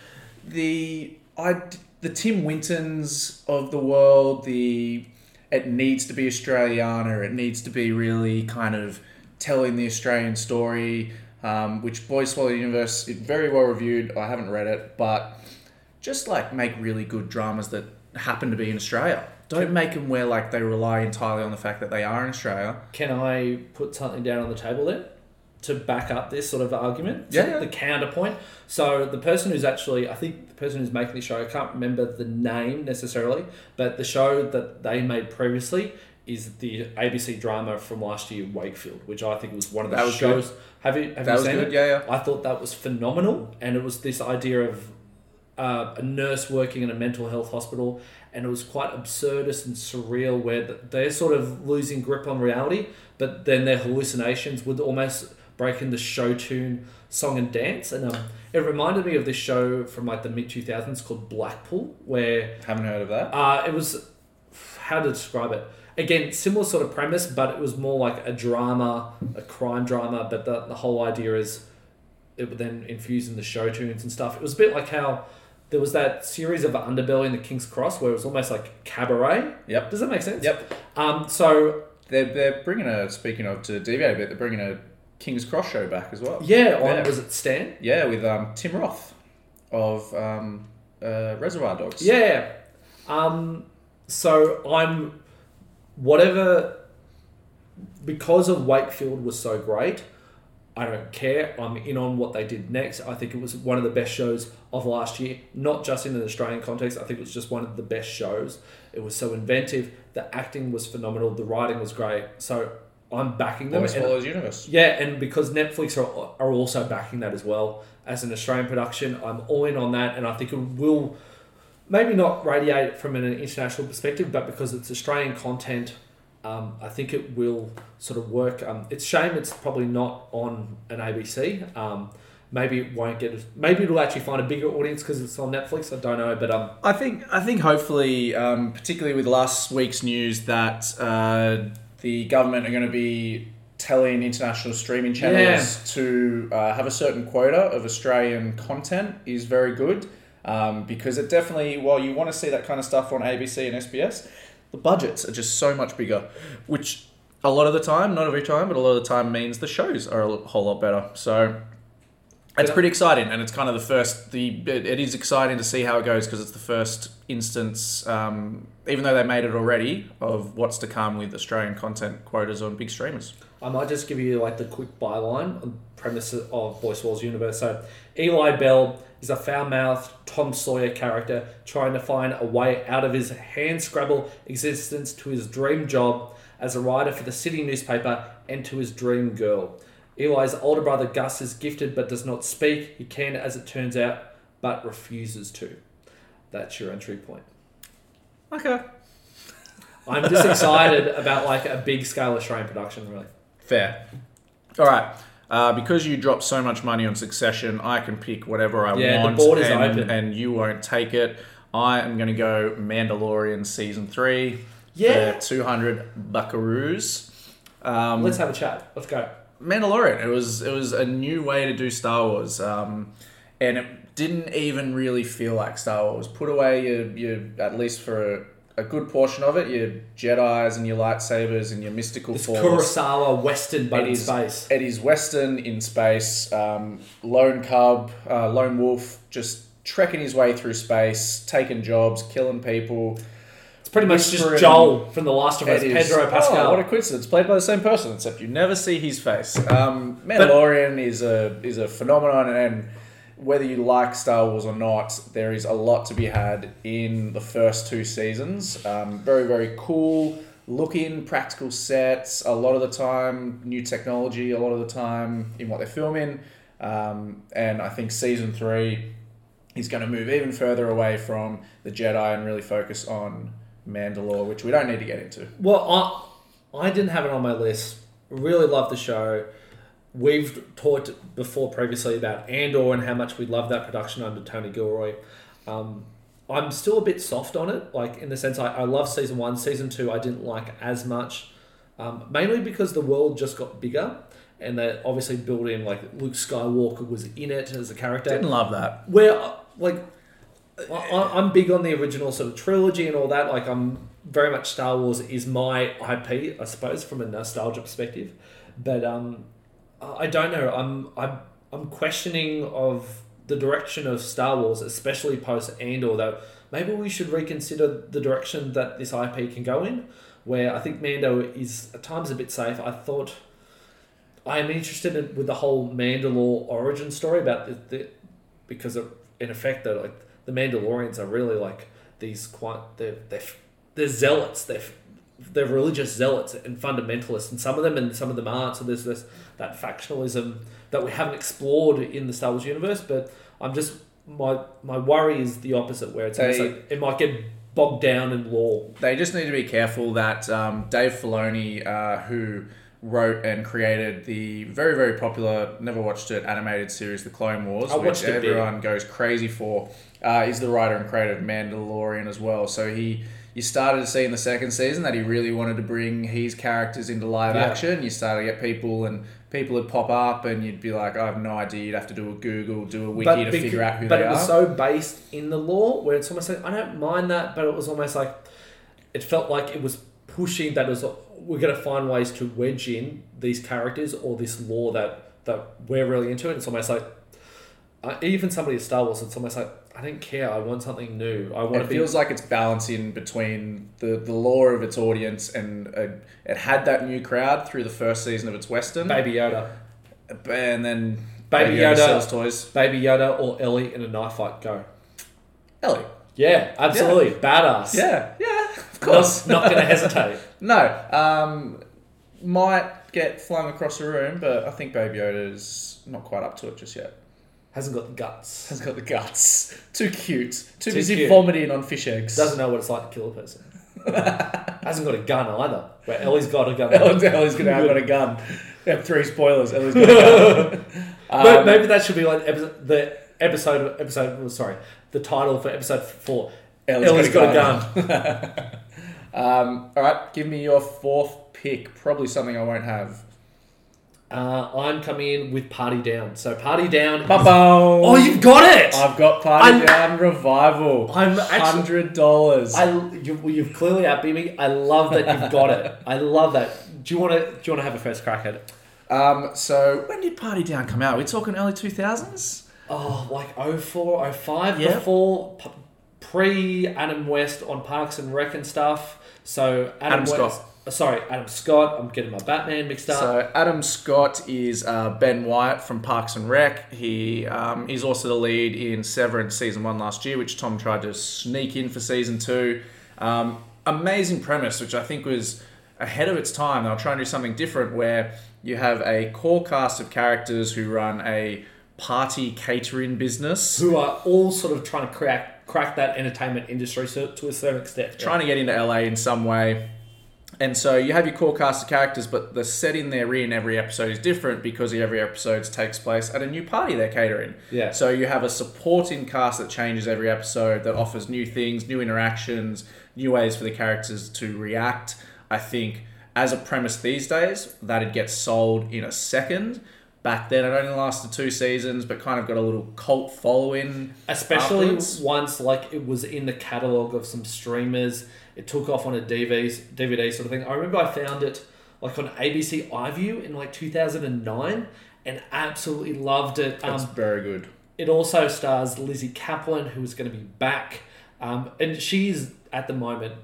the I the Tim Wintons of the world, the it needs to be Australiana. It needs to be really kind of telling the Australian story. Um, which Boys Swallow Universe it very well reviewed. I haven't read it, but just like make really good dramas that happen to be in Australia. Don't make them where like they rely entirely on the fact that they are in Australia. Can I put something down on the table then to back up this sort of argument? Yeah, yeah. The counterpoint. So the person who's actually, I think the person who's making the show, I can't remember the name necessarily, but the show that they made previously is the ABC drama from last year, Wakefield, which I think was one of the shows. Have you have That you seen good. it? Yeah, yeah. I thought that was phenomenal, and it was this idea of uh, a nurse working in a mental health hospital, and it was quite absurdist and surreal, where they're sort of losing grip on reality, but then their hallucinations would almost break into show tune, song and dance, and um, it reminded me of this show from like the mid two thousands called Blackpool, where Haven't heard of that. uh, it was how to describe it. Again, similar sort of premise, but it was more like a drama, a crime drama. But the, the whole idea is it would then infuse in the show tunes and stuff. It was a bit like how there was that series of Underbelly in the King's Cross where it was almost like cabaret. Yep. Does that make sense? Yep. Um, so They're, they're bringing a, speaking of, to deviate a bit, they're bringing a King's Cross show back as well. yeah, on Yeah. was it Stan? Yeah, with um, Tim Roth of um, uh, Reservoir Dogs. Yeah. Um, so I'm whatever because of Wakefield was so great. I don't care. I'm in on what they did next. I think it was one of the best shows of last year, not just in an Australian context. I think it was just one of the best shows. It was so inventive. The acting was phenomenal. The writing was great. So I'm backing them. Boy And- Swallows Universe. yeah, and because Netflix are, are also backing that as well as an Australian production, I'm all in on that, and I think it will maybe not radiate from an international perspective, but because it's Australian content, um, I think it will sort of work. Um, it's shame it's probably not on an ABC. Um, maybe it won't get. Maybe it'll actually find a bigger audience because it's on Netflix. I don't know, but um, I think I think hopefully, um, particularly with last week's news that uh, the government are going to be telling international streaming channels to uh, have a certain quota of Australian content is very good um, because it definitely, while you want to see that kind of stuff on ABC and SBS, the budgets are just so much bigger, which a lot of the time, not every time, but a lot of the time means the shows are a whole lot better. So. It's pretty exciting, and it's kind of the first. The it, it is exciting to see how it goes because it's the first instance, um, even though they made it already, of what's to come with Australian content quotas on big streamers. I might just give you like the quick byline on premise of Boy Swallows universe. So Eli Bell is a foul-mouthed Tom Sawyer character trying to find a way out of his hand-scrabble existence to his dream job as a writer for the city newspaper and to his dream girl. Eli's older brother Gus is gifted but does not speak. He can, as it turns out, but refuses to. That's your entry point. Okay, I'm just excited about like a big scale Australian production, really. fair. All right. Uh, because you dropped so much money on Succession, I can pick whatever I Yeah, the want, board is and, open. and you won't take it. I am going to go Mandalorian season three. Yeah. for two hundred buckaroos. Um, Let's have a chat. Let's go. Mandalorian. It was it was a new way to do Star Wars, um, and it didn't even really feel like Star Wars. Put away your, your at least for a good portion of it. Your Jedi's and your lightsabers and your mystical It's force. Kurosawa Western, but It in is- space. It is Western in space. Um, lone cub, uh, lone wolf, just trekking his way through space, taking jobs, killing people. It's pretty much just Joel from The Last of Us, It is- Pedro Pascal. Oh, what a coincidence! Played by the same person, except you never see his face. Um, Mandalorian is a is a phenomenon, and whether you like Star Wars or not, there is a lot to be had in the first two seasons. Um, very very cool looking, practical sets. A lot of the time, new technology. A lot of the time in what they're filming, um, and I think season three is going to move even further away from the Jedi and really focus on Mandalore, which we don't need to get into. Well, I, I didn't have it on my list. Really love the show. We've talked before previously about Andor and how much we love that production under Tony Gilroy. Um, I'm still a bit soft on it, like in the sense I, I love season one. Season two, I didn't like as much, um, mainly because the world just got bigger and they obviously built in like Luke Skywalker was in it as a character Didn't love that. where like I, I- I'm big on the original sort of trilogy and all that. Like I'm very much Star Wars is my IP, I suppose, from a nostalgia perspective. But um, I don't know. I'm I'm I'm questioning of the direction of Star Wars, especially post Andor. Though maybe we should reconsider the direction that this IP can go in. Where I think Mando is at times a bit safe. I thought I am interested in, with the whole Mandalore origin story about the, the because of, in effect that like the Mandalorians are really like these quite they're they're, they're zealots they're they're religious zealots and fundamentalists and some of them and some of them aren't so there's this that factionalism that we haven't explored in the Star Wars universe but I'm just my my worry is the opposite where it's They- like it might get bogged down in lore They just need to be careful that um, Dave Filoni, uh, who wrote and created the very very popular, never watched it, animated series The Clone Wars, I which everyone goes crazy for, uh, is the writer and creator of Mandalorian as well. So he. You started to see in the second season that he really wanted to bring his characters into live Yeah. action. You started to get people, and people would pop up, and you'd be like, "I have no idea." You'd have to do a Google, do a wiki to bec- figure out who but they are. But it was so based in the lore where it's almost like I don't mind that, but it was almost like it felt like it was pushing that it was we're going to find ways to wedge in these characters or this lore that that we're really into. And it's almost like uh, even somebody at Star Wars, it's almost like I don't care. I want something new. I want It to be feels like it's balancing between the, the lore of its audience and uh, it had that new crowd through the first season of its Western. Baby Yoda, And then Baby Yoda Yoda. sells toys. Baby Yoda, or Ellie in a knife fight. Go. Ellie. Yeah, absolutely, badass. Yeah, yeah, of course. Not, not going to hesitate. no, um, might get flung across the room, but I think Baby Yoda's not quite up to it just yet. Hasn't got the guts. Hasn't got the guts. Too cute. Too, Too busy cute. vomiting on fish eggs. Doesn't know what it's like to kill a person. Hasn't got a gun either. Where Ellie's got a gun. Ellie's Ellie's gonna have got a gun. We have three spoilers. Ellie's got a gun. But Um, maybe that should be like episode, the episode. Episode. Sorry, the title for episode four. Ellie's got, a gun. Um, all right, give me your fourth pick. Probably something I won't have. Uh, I'm coming in with Party Down. So Party Down. is- Oh, Oh, you've got it. I've got Party I'm- Down Revival. I'm actually. Hundred dollars. I you, you've clearly outbeat me. I love that you've got it. I love that. Do you want to? Do you want to have a first crack at it? Um, so when did Party Down come out? We're talking early two thousands. Oh, like 04, 05, Yeah. before pre Adam West on Parks and Rec and stuff. So Adam, Adam West, uh, Sorry, Adam Scott. I'm getting my Batman mixed up. So Adam Scott is uh, Ben Wyatt from Parks and Rec. He um, is also the lead in Severance season one last year, which Thom tried to sneak in for season two. Um, amazing premise, which I think was ahead of its time. They were trying to do something different, where you have a core cast of characters who run a party catering business. who are all sort of trying to crack crack that entertainment industry so, to a certain extent. trying to get into LA in some way. And so you have your core cast of characters, but the setting they're in every episode is different because every episode takes place at a new party they're catering. Yeah. So you have a supporting cast that changes every episode that offers new things, new interactions, new ways for the characters to react. I think as a premise these days, that'd get sold in a second. Back then, it only lasted two seasons, but kind of got a little cult following. Especially afterwards. once like it was in the catalog of some streamers it took off on a DVDs, DVD sort of thing. I remember I found it like on ABC iView in like 2009 and absolutely loved it. That's Um, very good. it also stars Lizzy Caplan, who is going to be back. Um, and she's, at the moment,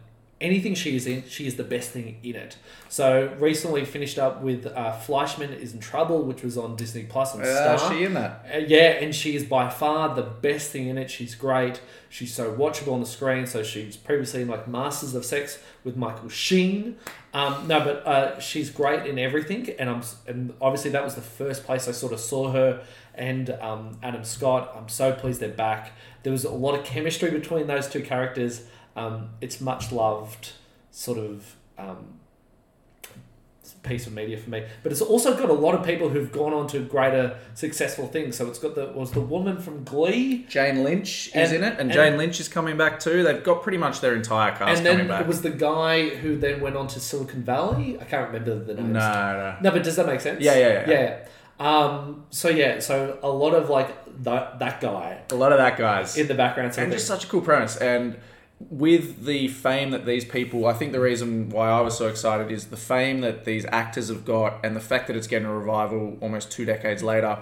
anything she is in, she is the best thing in it. So recently finished up with uh, Fleishman is in Trouble, which was on Disney Plus on Uh, Star. she in that? Uh, yeah, and she is by far the best thing in it. She's great. She's so watchable on the screen. So she's previously in like Masters of Sex with Michael Sheen. Um, no, but uh, she's great in everything, and I'm and obviously that was the first place I sort of saw her and um, Adam Scott. I'm so pleased they're back. There was a lot of chemistry between those two characters. Um, it's much loved, sort of. Um, piece of media for me. But it's also got a lot of people who've gone on to greater successful things. So it's got the was the woman from Glee, Jane Lynch is And- in it, and, and- Jane Lynch is coming back too. They've got pretty much their entire cast and then it was the guy who then went on to Silicon Valley. I can't remember the name. no, no. No, but does that make sense? Yeah, yeah, yeah. yeah. Um, so yeah, so a lot of like that that guy A lot of that guys. in the background. And just such a cool premise. And with the fame that these people, I think the reason why I was so excited is the fame that these actors have got, and the fact that it's getting a revival almost two decades later.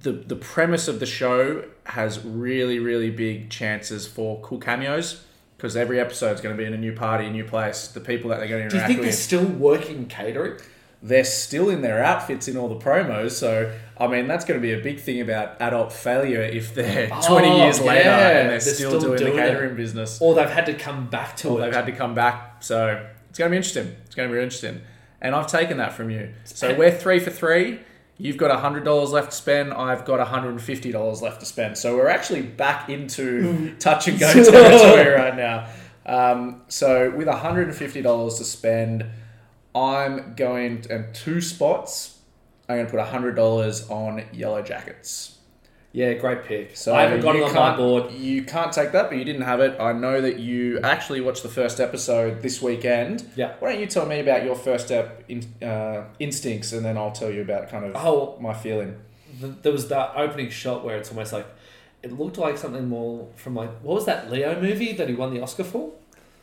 The the premise of the show has really really big chances for cool cameos because every episode is going to be in a new party, a new place. The people that they're going to Do you interact think with they're still working catering? they're still in their outfits in all the promos. So, I mean, that's going to be a big thing about adult failure if they're Oh, 20 years later and they're, they're still, still doing, doing the it. catering business. Or they've had to come back to Or it. they've had to come back. So, it's going to be interesting. It's going to be interesting. And I've taken that from you. So, we're three for three. You've got $100 left to spend. I've got $150 left to spend. So, we're actually back into touch and go territory right now. Um, so, with $150 to spend, I'm going to, and two spots. I'm going to put hundred dollars on Yellow Jackets. yeah, great pick. So I haven't got it on my board. You can't take that, but you didn't have it. I know that you actually watched the first episode this weekend. Yeah. Why don't you tell me about your first step in, uh, instincts, and then I'll tell you about kind of Oh, my feeling. th- there was that opening shot where it's almost like it looked like something more from like what was that Leo movie that he won the Oscar for?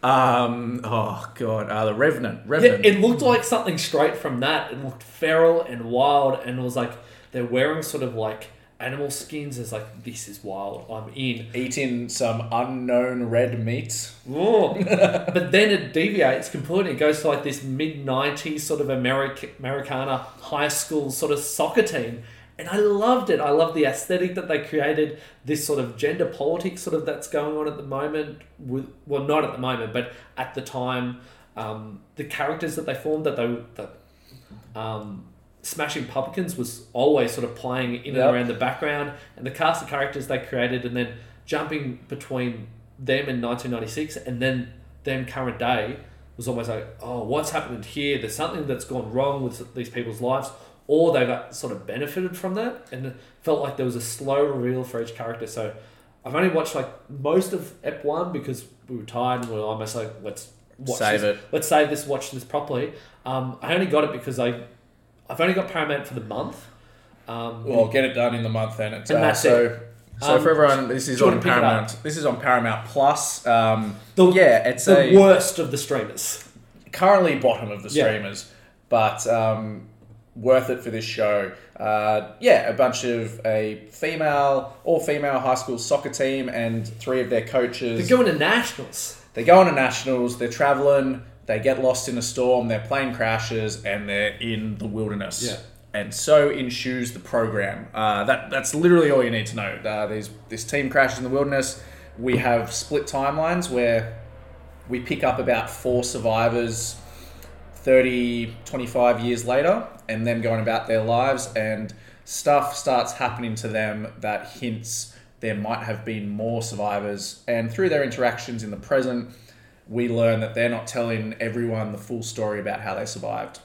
Um. Oh God. Uh, the Revenant. Yeah, it looked like something straight from that. It looked feral and wild, and it was like they're wearing sort of like animal skins. It's like this is wild. I'm in. Eating some unknown red meat. Whoa. but then it deviates completely. It goes to like this mid '90s sort of America, Americana high school sort of soccer team, and I loved it. I love the aesthetic that they created. This sort of gender politics sort of that's going on at the moment. With well, not at the moment, but at the time, um, the characters that they formed that they that um, Smashing Pumpkins was always sort of playing in Yep. and around the background, and the cast of characters they created, and then jumping between them in 1996 and then them current day was almost like, oh, what's happened here? There's something that's gone wrong with these people's lives, or they've uh, sort of benefited from that, and felt like there was a slow reveal for each character. So I've only watched like most of Ep One because we were tired and we were almost like, let's watch Save this. it. Let's save this, watch this properly. Um, I only got it because I, I've only got Paramount for the month. Um, Well, get it done in the month then. It's, And uh, that's so. So Um, for everyone, this is on wanna pick it up? Paramount. This is on Paramount Plus. Um, The- yeah, it's the a worst of the streamers. currently bottom of the Yeah. streamers, but um, worth it for this show. Uh, yeah, a bunch of a female, all female high school soccer team and three of their coaches. They're going to nationals. They go on to nationals. They're traveling. They get lost in a storm. Their plane crashes, and they're in the wilderness. Yeah. And so ensues the program. Uh, that that's literally all you need to know. Uh, these this team crashes in the wilderness. We have split timelines where we pick up about four survivors 30 25 years later and them going about their lives and stuff starts happening to them that hints there might have been more survivors. And through their interactions in the present we learn that they're not telling everyone the full story about how they survived.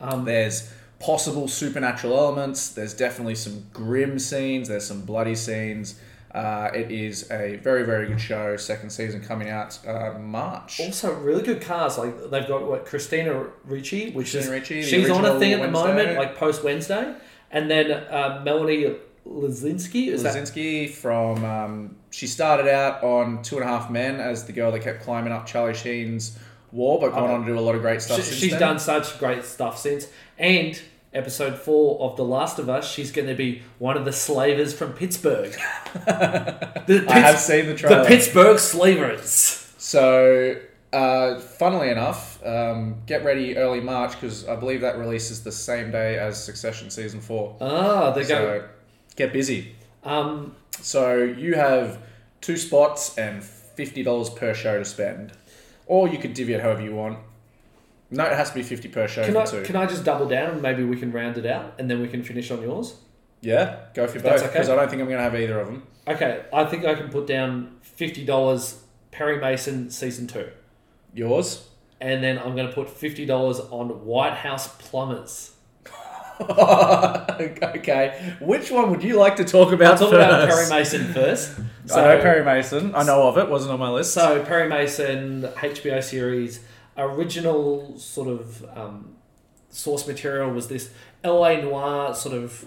Um, there's possible supernatural elements. There's definitely some grim scenes. There's some bloody scenes uh, it is a very very good show second season coming out uh, march also, really good cars. Like they've got what Christina Ricci, which Christina is Ricci, she's on a thing at the moment, like post Wednesday, and then uh, Melanie Lynskey is that Lynskey from um, she started out on Two and a Half Men as the girl that kept climbing up Charlie Sheen's wall, but gone Okay. on to do a lot of great stuff. She- since she's then. done such great stuff since. And episode four of The Last of Us, she's going to be one of the slavers from Pittsburgh. the, I have seen the trailer. the Pittsburgh slavers. So, uh, funnily enough, um, get ready early March because I believe that releases the same day as Succession season four. Ah, they're going. Get busy. Um, So you have two spots and fifty dollars per show to spend, or you could divvy it however you want. No, it has to be fifty per show can for I two. can I just double down and maybe we can round it out and then we can finish on yours? yeah, go for That's both okay. because I don't think I'm going to have either of them. Okay, I think I can put down fifty dollars Perry Mason season two, Yours. and then I'm going to put fifty dollars on White House Plumbers. okay, which one would you like to talk about I'll talk about Perry Mason first. I know Perry Mason. I know of it. Wasn't on my list. So Perry Mason HBO series original sort of um, source material was this LA noir sort of.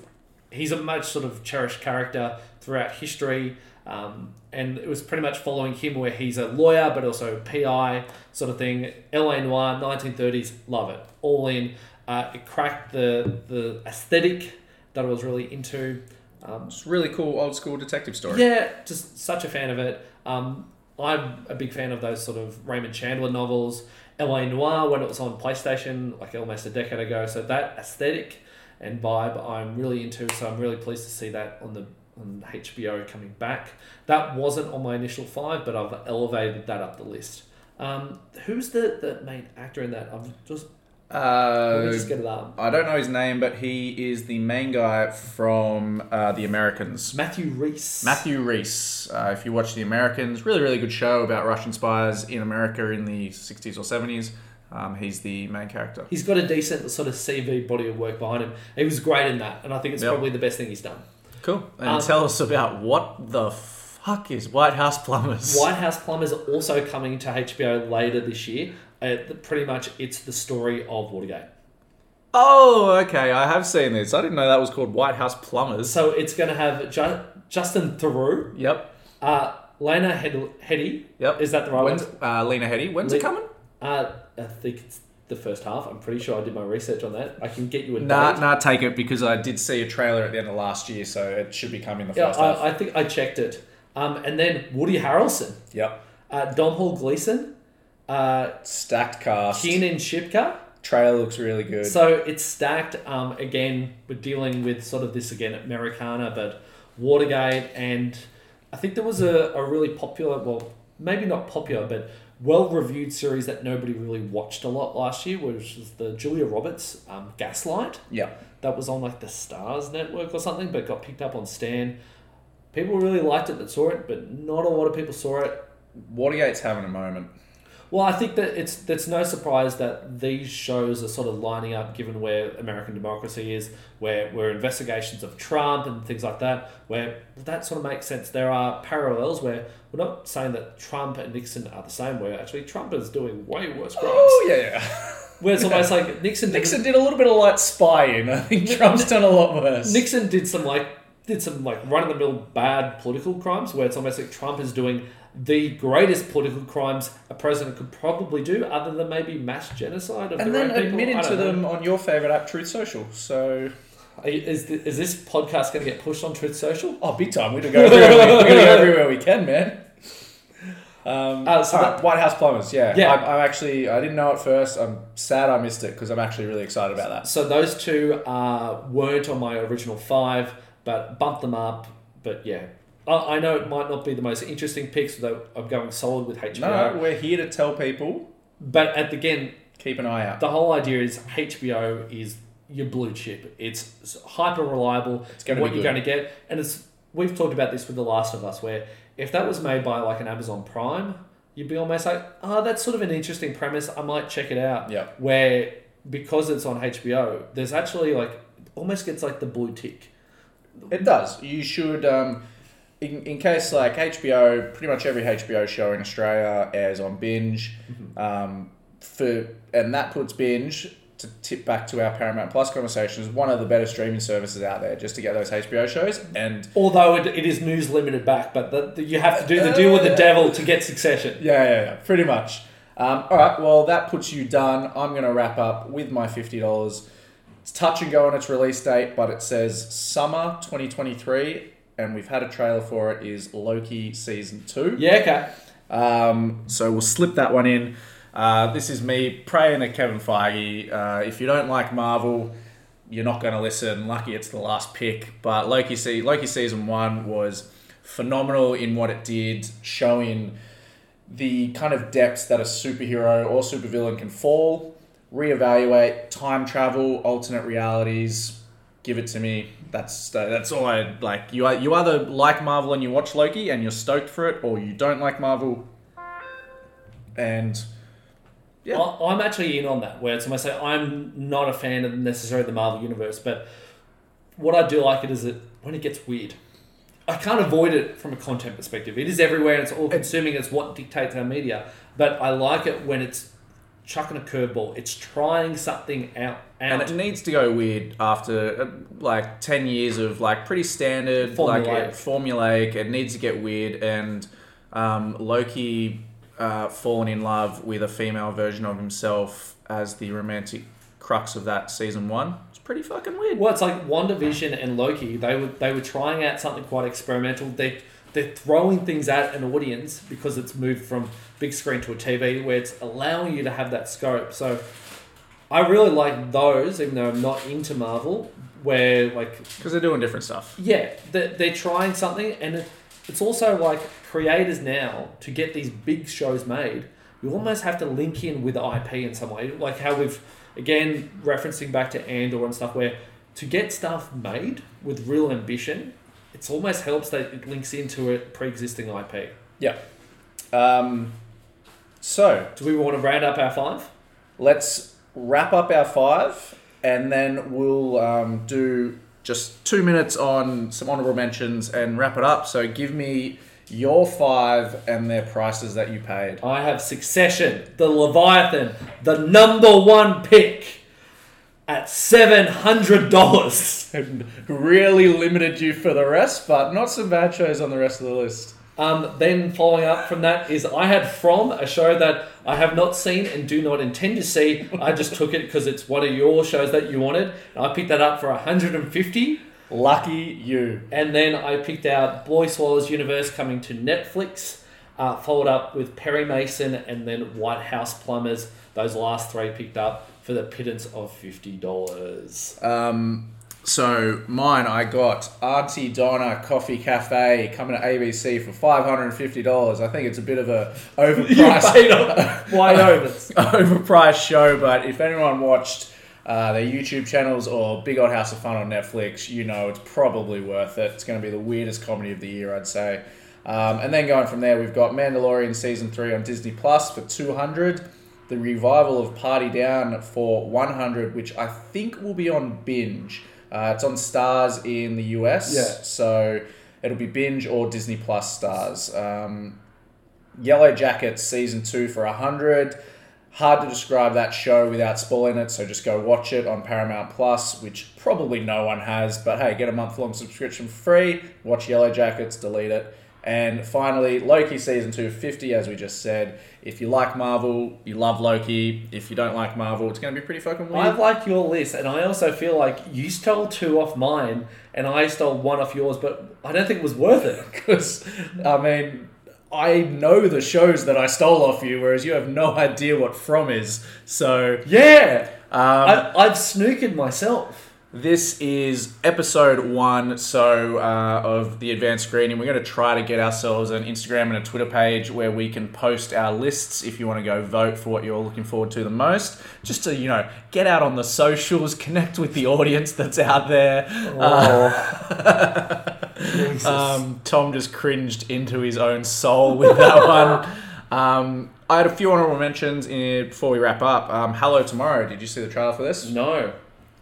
He's a much sort of cherished character throughout history, um, and it was pretty much following him where he's a lawyer but also a PI sort of thing. LA noir, nineteen thirties, love it, all in. Uh, it cracked the the aesthetic that I was really into. Um, it's a really cool old school detective story. yeah, just such a fan of it. Um, I'm a big fan of those sort of Raymond Chandler novels, LA Noir when it was on PlayStation like almost a decade ago. So that aesthetic and vibe I'm really into. So I'm really pleased to see that on the on HBO coming back. That wasn't on my initial five, but I've elevated that up the list. Um, who's the, the main actor in that? I'm just Uh, just get it up. I don't know his name, but he is the main guy from uh, The Americans. Matthew Rhys. Matthew Rhys. Uh, if you watch The Americans, really, really good show about Russian spies in America in the 60s or 70s. Um, he's the main character. He's got a decent sort of CV body of work behind him. He was great in that, and I think it's Yep. probably the best thing he's done. Cool. And Um, tell us about what the fuck is White House Plumbers? White House Plumbers are also coming to HBO later this year. Uh, pretty much, it's the story of Watergate. Oh, okay. I have seen this. I didn't know that was called White House Plumbers. So it's going to have ju- Justin Theroux, Yep. uh, Lena Hed-. Yep. Is that the right When's, one? uh, Lena Headey. When's Le- it coming? Uh, I think it's the first half. I'm pretty sure I did my research on that. I can get you a Nah, date. nah, take it because I did see a trailer at the end of last year, so it should be coming the Yeah, first half. I, I think I checked it. Um, and then Woody Harrelson, Yep. uh, Domhnall Gleeson, uh, Stacked cast. Kiernan Shipka. Trailer looks really good. So it's stacked. Um, again, we're dealing with sort of this again at Americana, but Watergate, and I think there was a, a really popular, well, maybe not popular, but well reviewed series that nobody really watched a lot last year, which was the Julia Roberts um, Gaslight. yeah. That was on like the Starz Network or something, but got picked up on Stan. People really liked it that saw it, but not a lot of people saw it. Watergate's having a moment. Well, I think that it's it's no surprise that these shows are sort of lining up, given where American democracy is, where where investigations of Trump and things like that, where that sort of makes sense. There are parallels where we're not saying that Trump and Nixon are the same. Where actually Trump is doing way worse crimes. Oh, yeah. Where it's almost like Nixon. Nixon did a little bit of light spying. I think Trump's done a lot worse. Nixon did some like did some like run of the mill bad political crimes where it's almost like Trump is doing the greatest political crimes a president could probably do, other than maybe mass genocide of and then own people. admitting I to know. them on your favourite app, Truth Social. So, you- Is, th- is this podcast going to get pushed on Truth Social? oh, big time. We're going to go everywhere, we, go everywhere we can, man. Um, Uh, so alright, that- White House Plumbers, yeah. Yeah. I'm, I'm actually, I didn't know at first. I'm sad I missed it because I'm actually really excited about that. So those two uh, weren't on my original five, but bumped them up. But yeah, I, I know it might not be the most interesting picks, though I'm going solid with HBO. No, we're here to tell people But at the again, keep an eye out. the whole idea is HBO is your blue chip. It's hyper reliable. It's gonna what be you're going to get, and it's we've talked about this with The Last of Us, where if that was made by like an Amazon Prime, you'd be almost like, oh, that's sort of an interesting premise. I might check it out. Yeah. Where because it's on HBO, there's actually like almost gets like the blue tick. It does. You should, um, in, in case like HBO, pretty much every HBO show in Australia airs on Binge. Um, for and that puts Binge to tip back to our Paramount Plus conversation, is one of the better streaming services out there just to get those HBO shows. And Although it, it is news limited back, but the, the- you have to do the deal with the devil to get Succession. yeah, yeah, yeah, pretty much. Um, all right, well, that puts you done. I'm going to wrap up with my $50. It's touch and go on its release date, but it says summer 2023, and we've had a trailer for it, is Loki Season 2. Yeah, okay. Um, so we'll slip that one in. Uh, this is me praying at Kevin Feige. Uh, if you don't like Marvel, you're not going to listen. Lucky it's the last pick. But Loki, se- Loki season one was phenomenal in what it did, showing the kind of depths that a superhero or supervillain can fall, reevaluate, time travel, alternate realities. Give it to me. That's that's all I like. You are you either like Marvel and you watch Loki and you're stoked for it, or you don't like Marvel. And Yeah. I, I'm actually in on that, where it's almost like I'm not a fan of necessarily the Marvel universe, but what I do like it is that when it gets weird, I can't avoid it from a content perspective. It is everywhere and it's all consuming. It's what dictates our media. But I like it when it's chucking a curveball. It's trying something out. and it needs to go weird after uh, like 10 years of like pretty standard like Formulaic. uh, formulaic it needs to get weird and um, loki uh, falling in love with a female version of himself as the romantic crux of that season one it's pretty fucking weird Well, it's like WandaVision and Loki. They were they were trying out something quite experimental. They they're throwing things at an audience because it's moved from big screen to a TV, where it's allowing you to have that scope. So, I really like those, even though I'm not into Marvel. Where like because they're doing different stuff yeah, they're, they're trying something, and it, it's also like creators now to get these big shows made. You almost have to link in with IP in some way, like how we've again referencing back to Andor and stuff, where to get stuff made with real ambition, it's almost helps that it links into a pre-existing IP. yeah um, so Do we want to round up our five? let's wrap up our five and then we'll um, do just two minutes on some honorable mentions and wrap it up so give me your five and their prices that you paid I have Succession, the Leviathan, the number one pick at seven hundred dollars. And really limited you for the rest but not some bad shows on the rest of the list Um, then following up from that is I had From, a show that I have not seen and do not intend to see. I just took it because it's one of your shows that you wanted. I picked that up for 150. lucky you And then I picked out Boy Swallows Universe coming to Netflix, uh, followed up with Perry Mason and then White House Plumbers. Those last three picked up for the pittance of $50. um, so mine i got auntie donna coffee cafe coming to abc for $550 i think it's a bit of a overpriced paid off wide open. overpriced show, but if anyone watched uh, their YouTube channels or Big Old House of Fun on Netflix, you know it's probably worth it. It's going to be the weirdest comedy of the year, I'd say. Um, and then going from there, we've got Mandalorian season three on Disney Plus for two hundred. The revival of Party Down for one hundred, which I think will be on binge. Uh, it's on Starz in the US, Yeah. so it'll be binge or Disney Plus Stars. Um, Yellow Jackets season two for a hundred. Hard to describe that show without spoiling it, so just go watch it on Paramount Plus, which probably no one has. But hey, get a month long subscription free. Watch Yellow Jackets, delete it. And finally, Loki season two, 50, as we just said. If you like Marvel, you love Loki. If you don't like Marvel, it's going to be pretty fucking weird. I like your list, and I also feel like you stole two off mine, and I stole one off yours, but I don't think it was worth it. Because, I mean, I know the shows that I stole off you, whereas you have no idea what From is. So, Yeah, um, I, I've snookered myself. This is episode one, so uh, of the advanced screening. We're going to try to get ourselves an Instagram and a Twitter page where we can post our lists if you want to go vote for what you're looking forward to the most. Just to you know, get out on the socials, connect with the audience that's out there. Jesus. Um, Thom just cringed into his own soul with that one. Um, I had a few honorable mentions in, before we wrap up. Um, Hello Tomorrow. Did you see the trailer for this? no.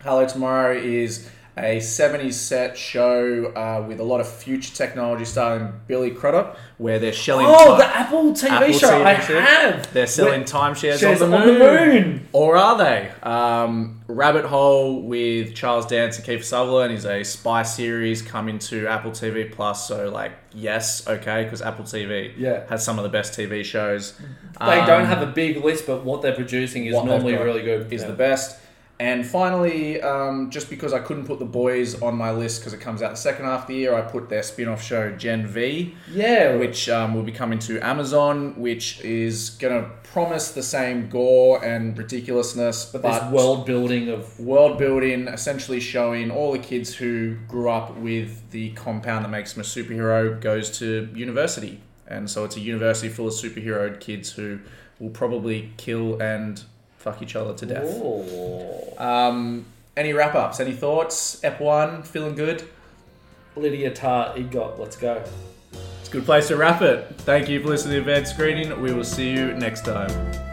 Hello Tomorrow is a 70s set show uh, with a lot of future technology starring Billy Crudup, where they're shelling. Oh, ti- the Apple TV Apple show. TV I have. they're selling Where- timeshares Shares on the moon. the moon. Or are they? Um, Rabbit Hole with Charles Dance and Kiefer Sutherland is a spy series coming to Apple TV Plus. So, like, yes, okay, because Apple TV Yeah. has some of the best TV shows. They Um, don't have a big list, but what they're producing is normally really good. Is Yeah. the best. And finally, um, just because I couldn't put the boys on my list because it comes out the second half of the year, I put their spin-off show Gen V, yeah, which um, will be coming to Amazon, which is going to promise the same gore and ridiculousness, but but, this world building of world building, essentially showing all the kids who grew up with the compound that makes them a superhero goes to university. And so it's a university full of superhero kids who will probably kill and fuck each other to death. Um, any wrap ups? Any thoughts? Ep one, feeling good? Lydia Tar, EGOT, let's go. It's a good place to wrap it. Thank you for listening to Advanced Screening. We will see you next time.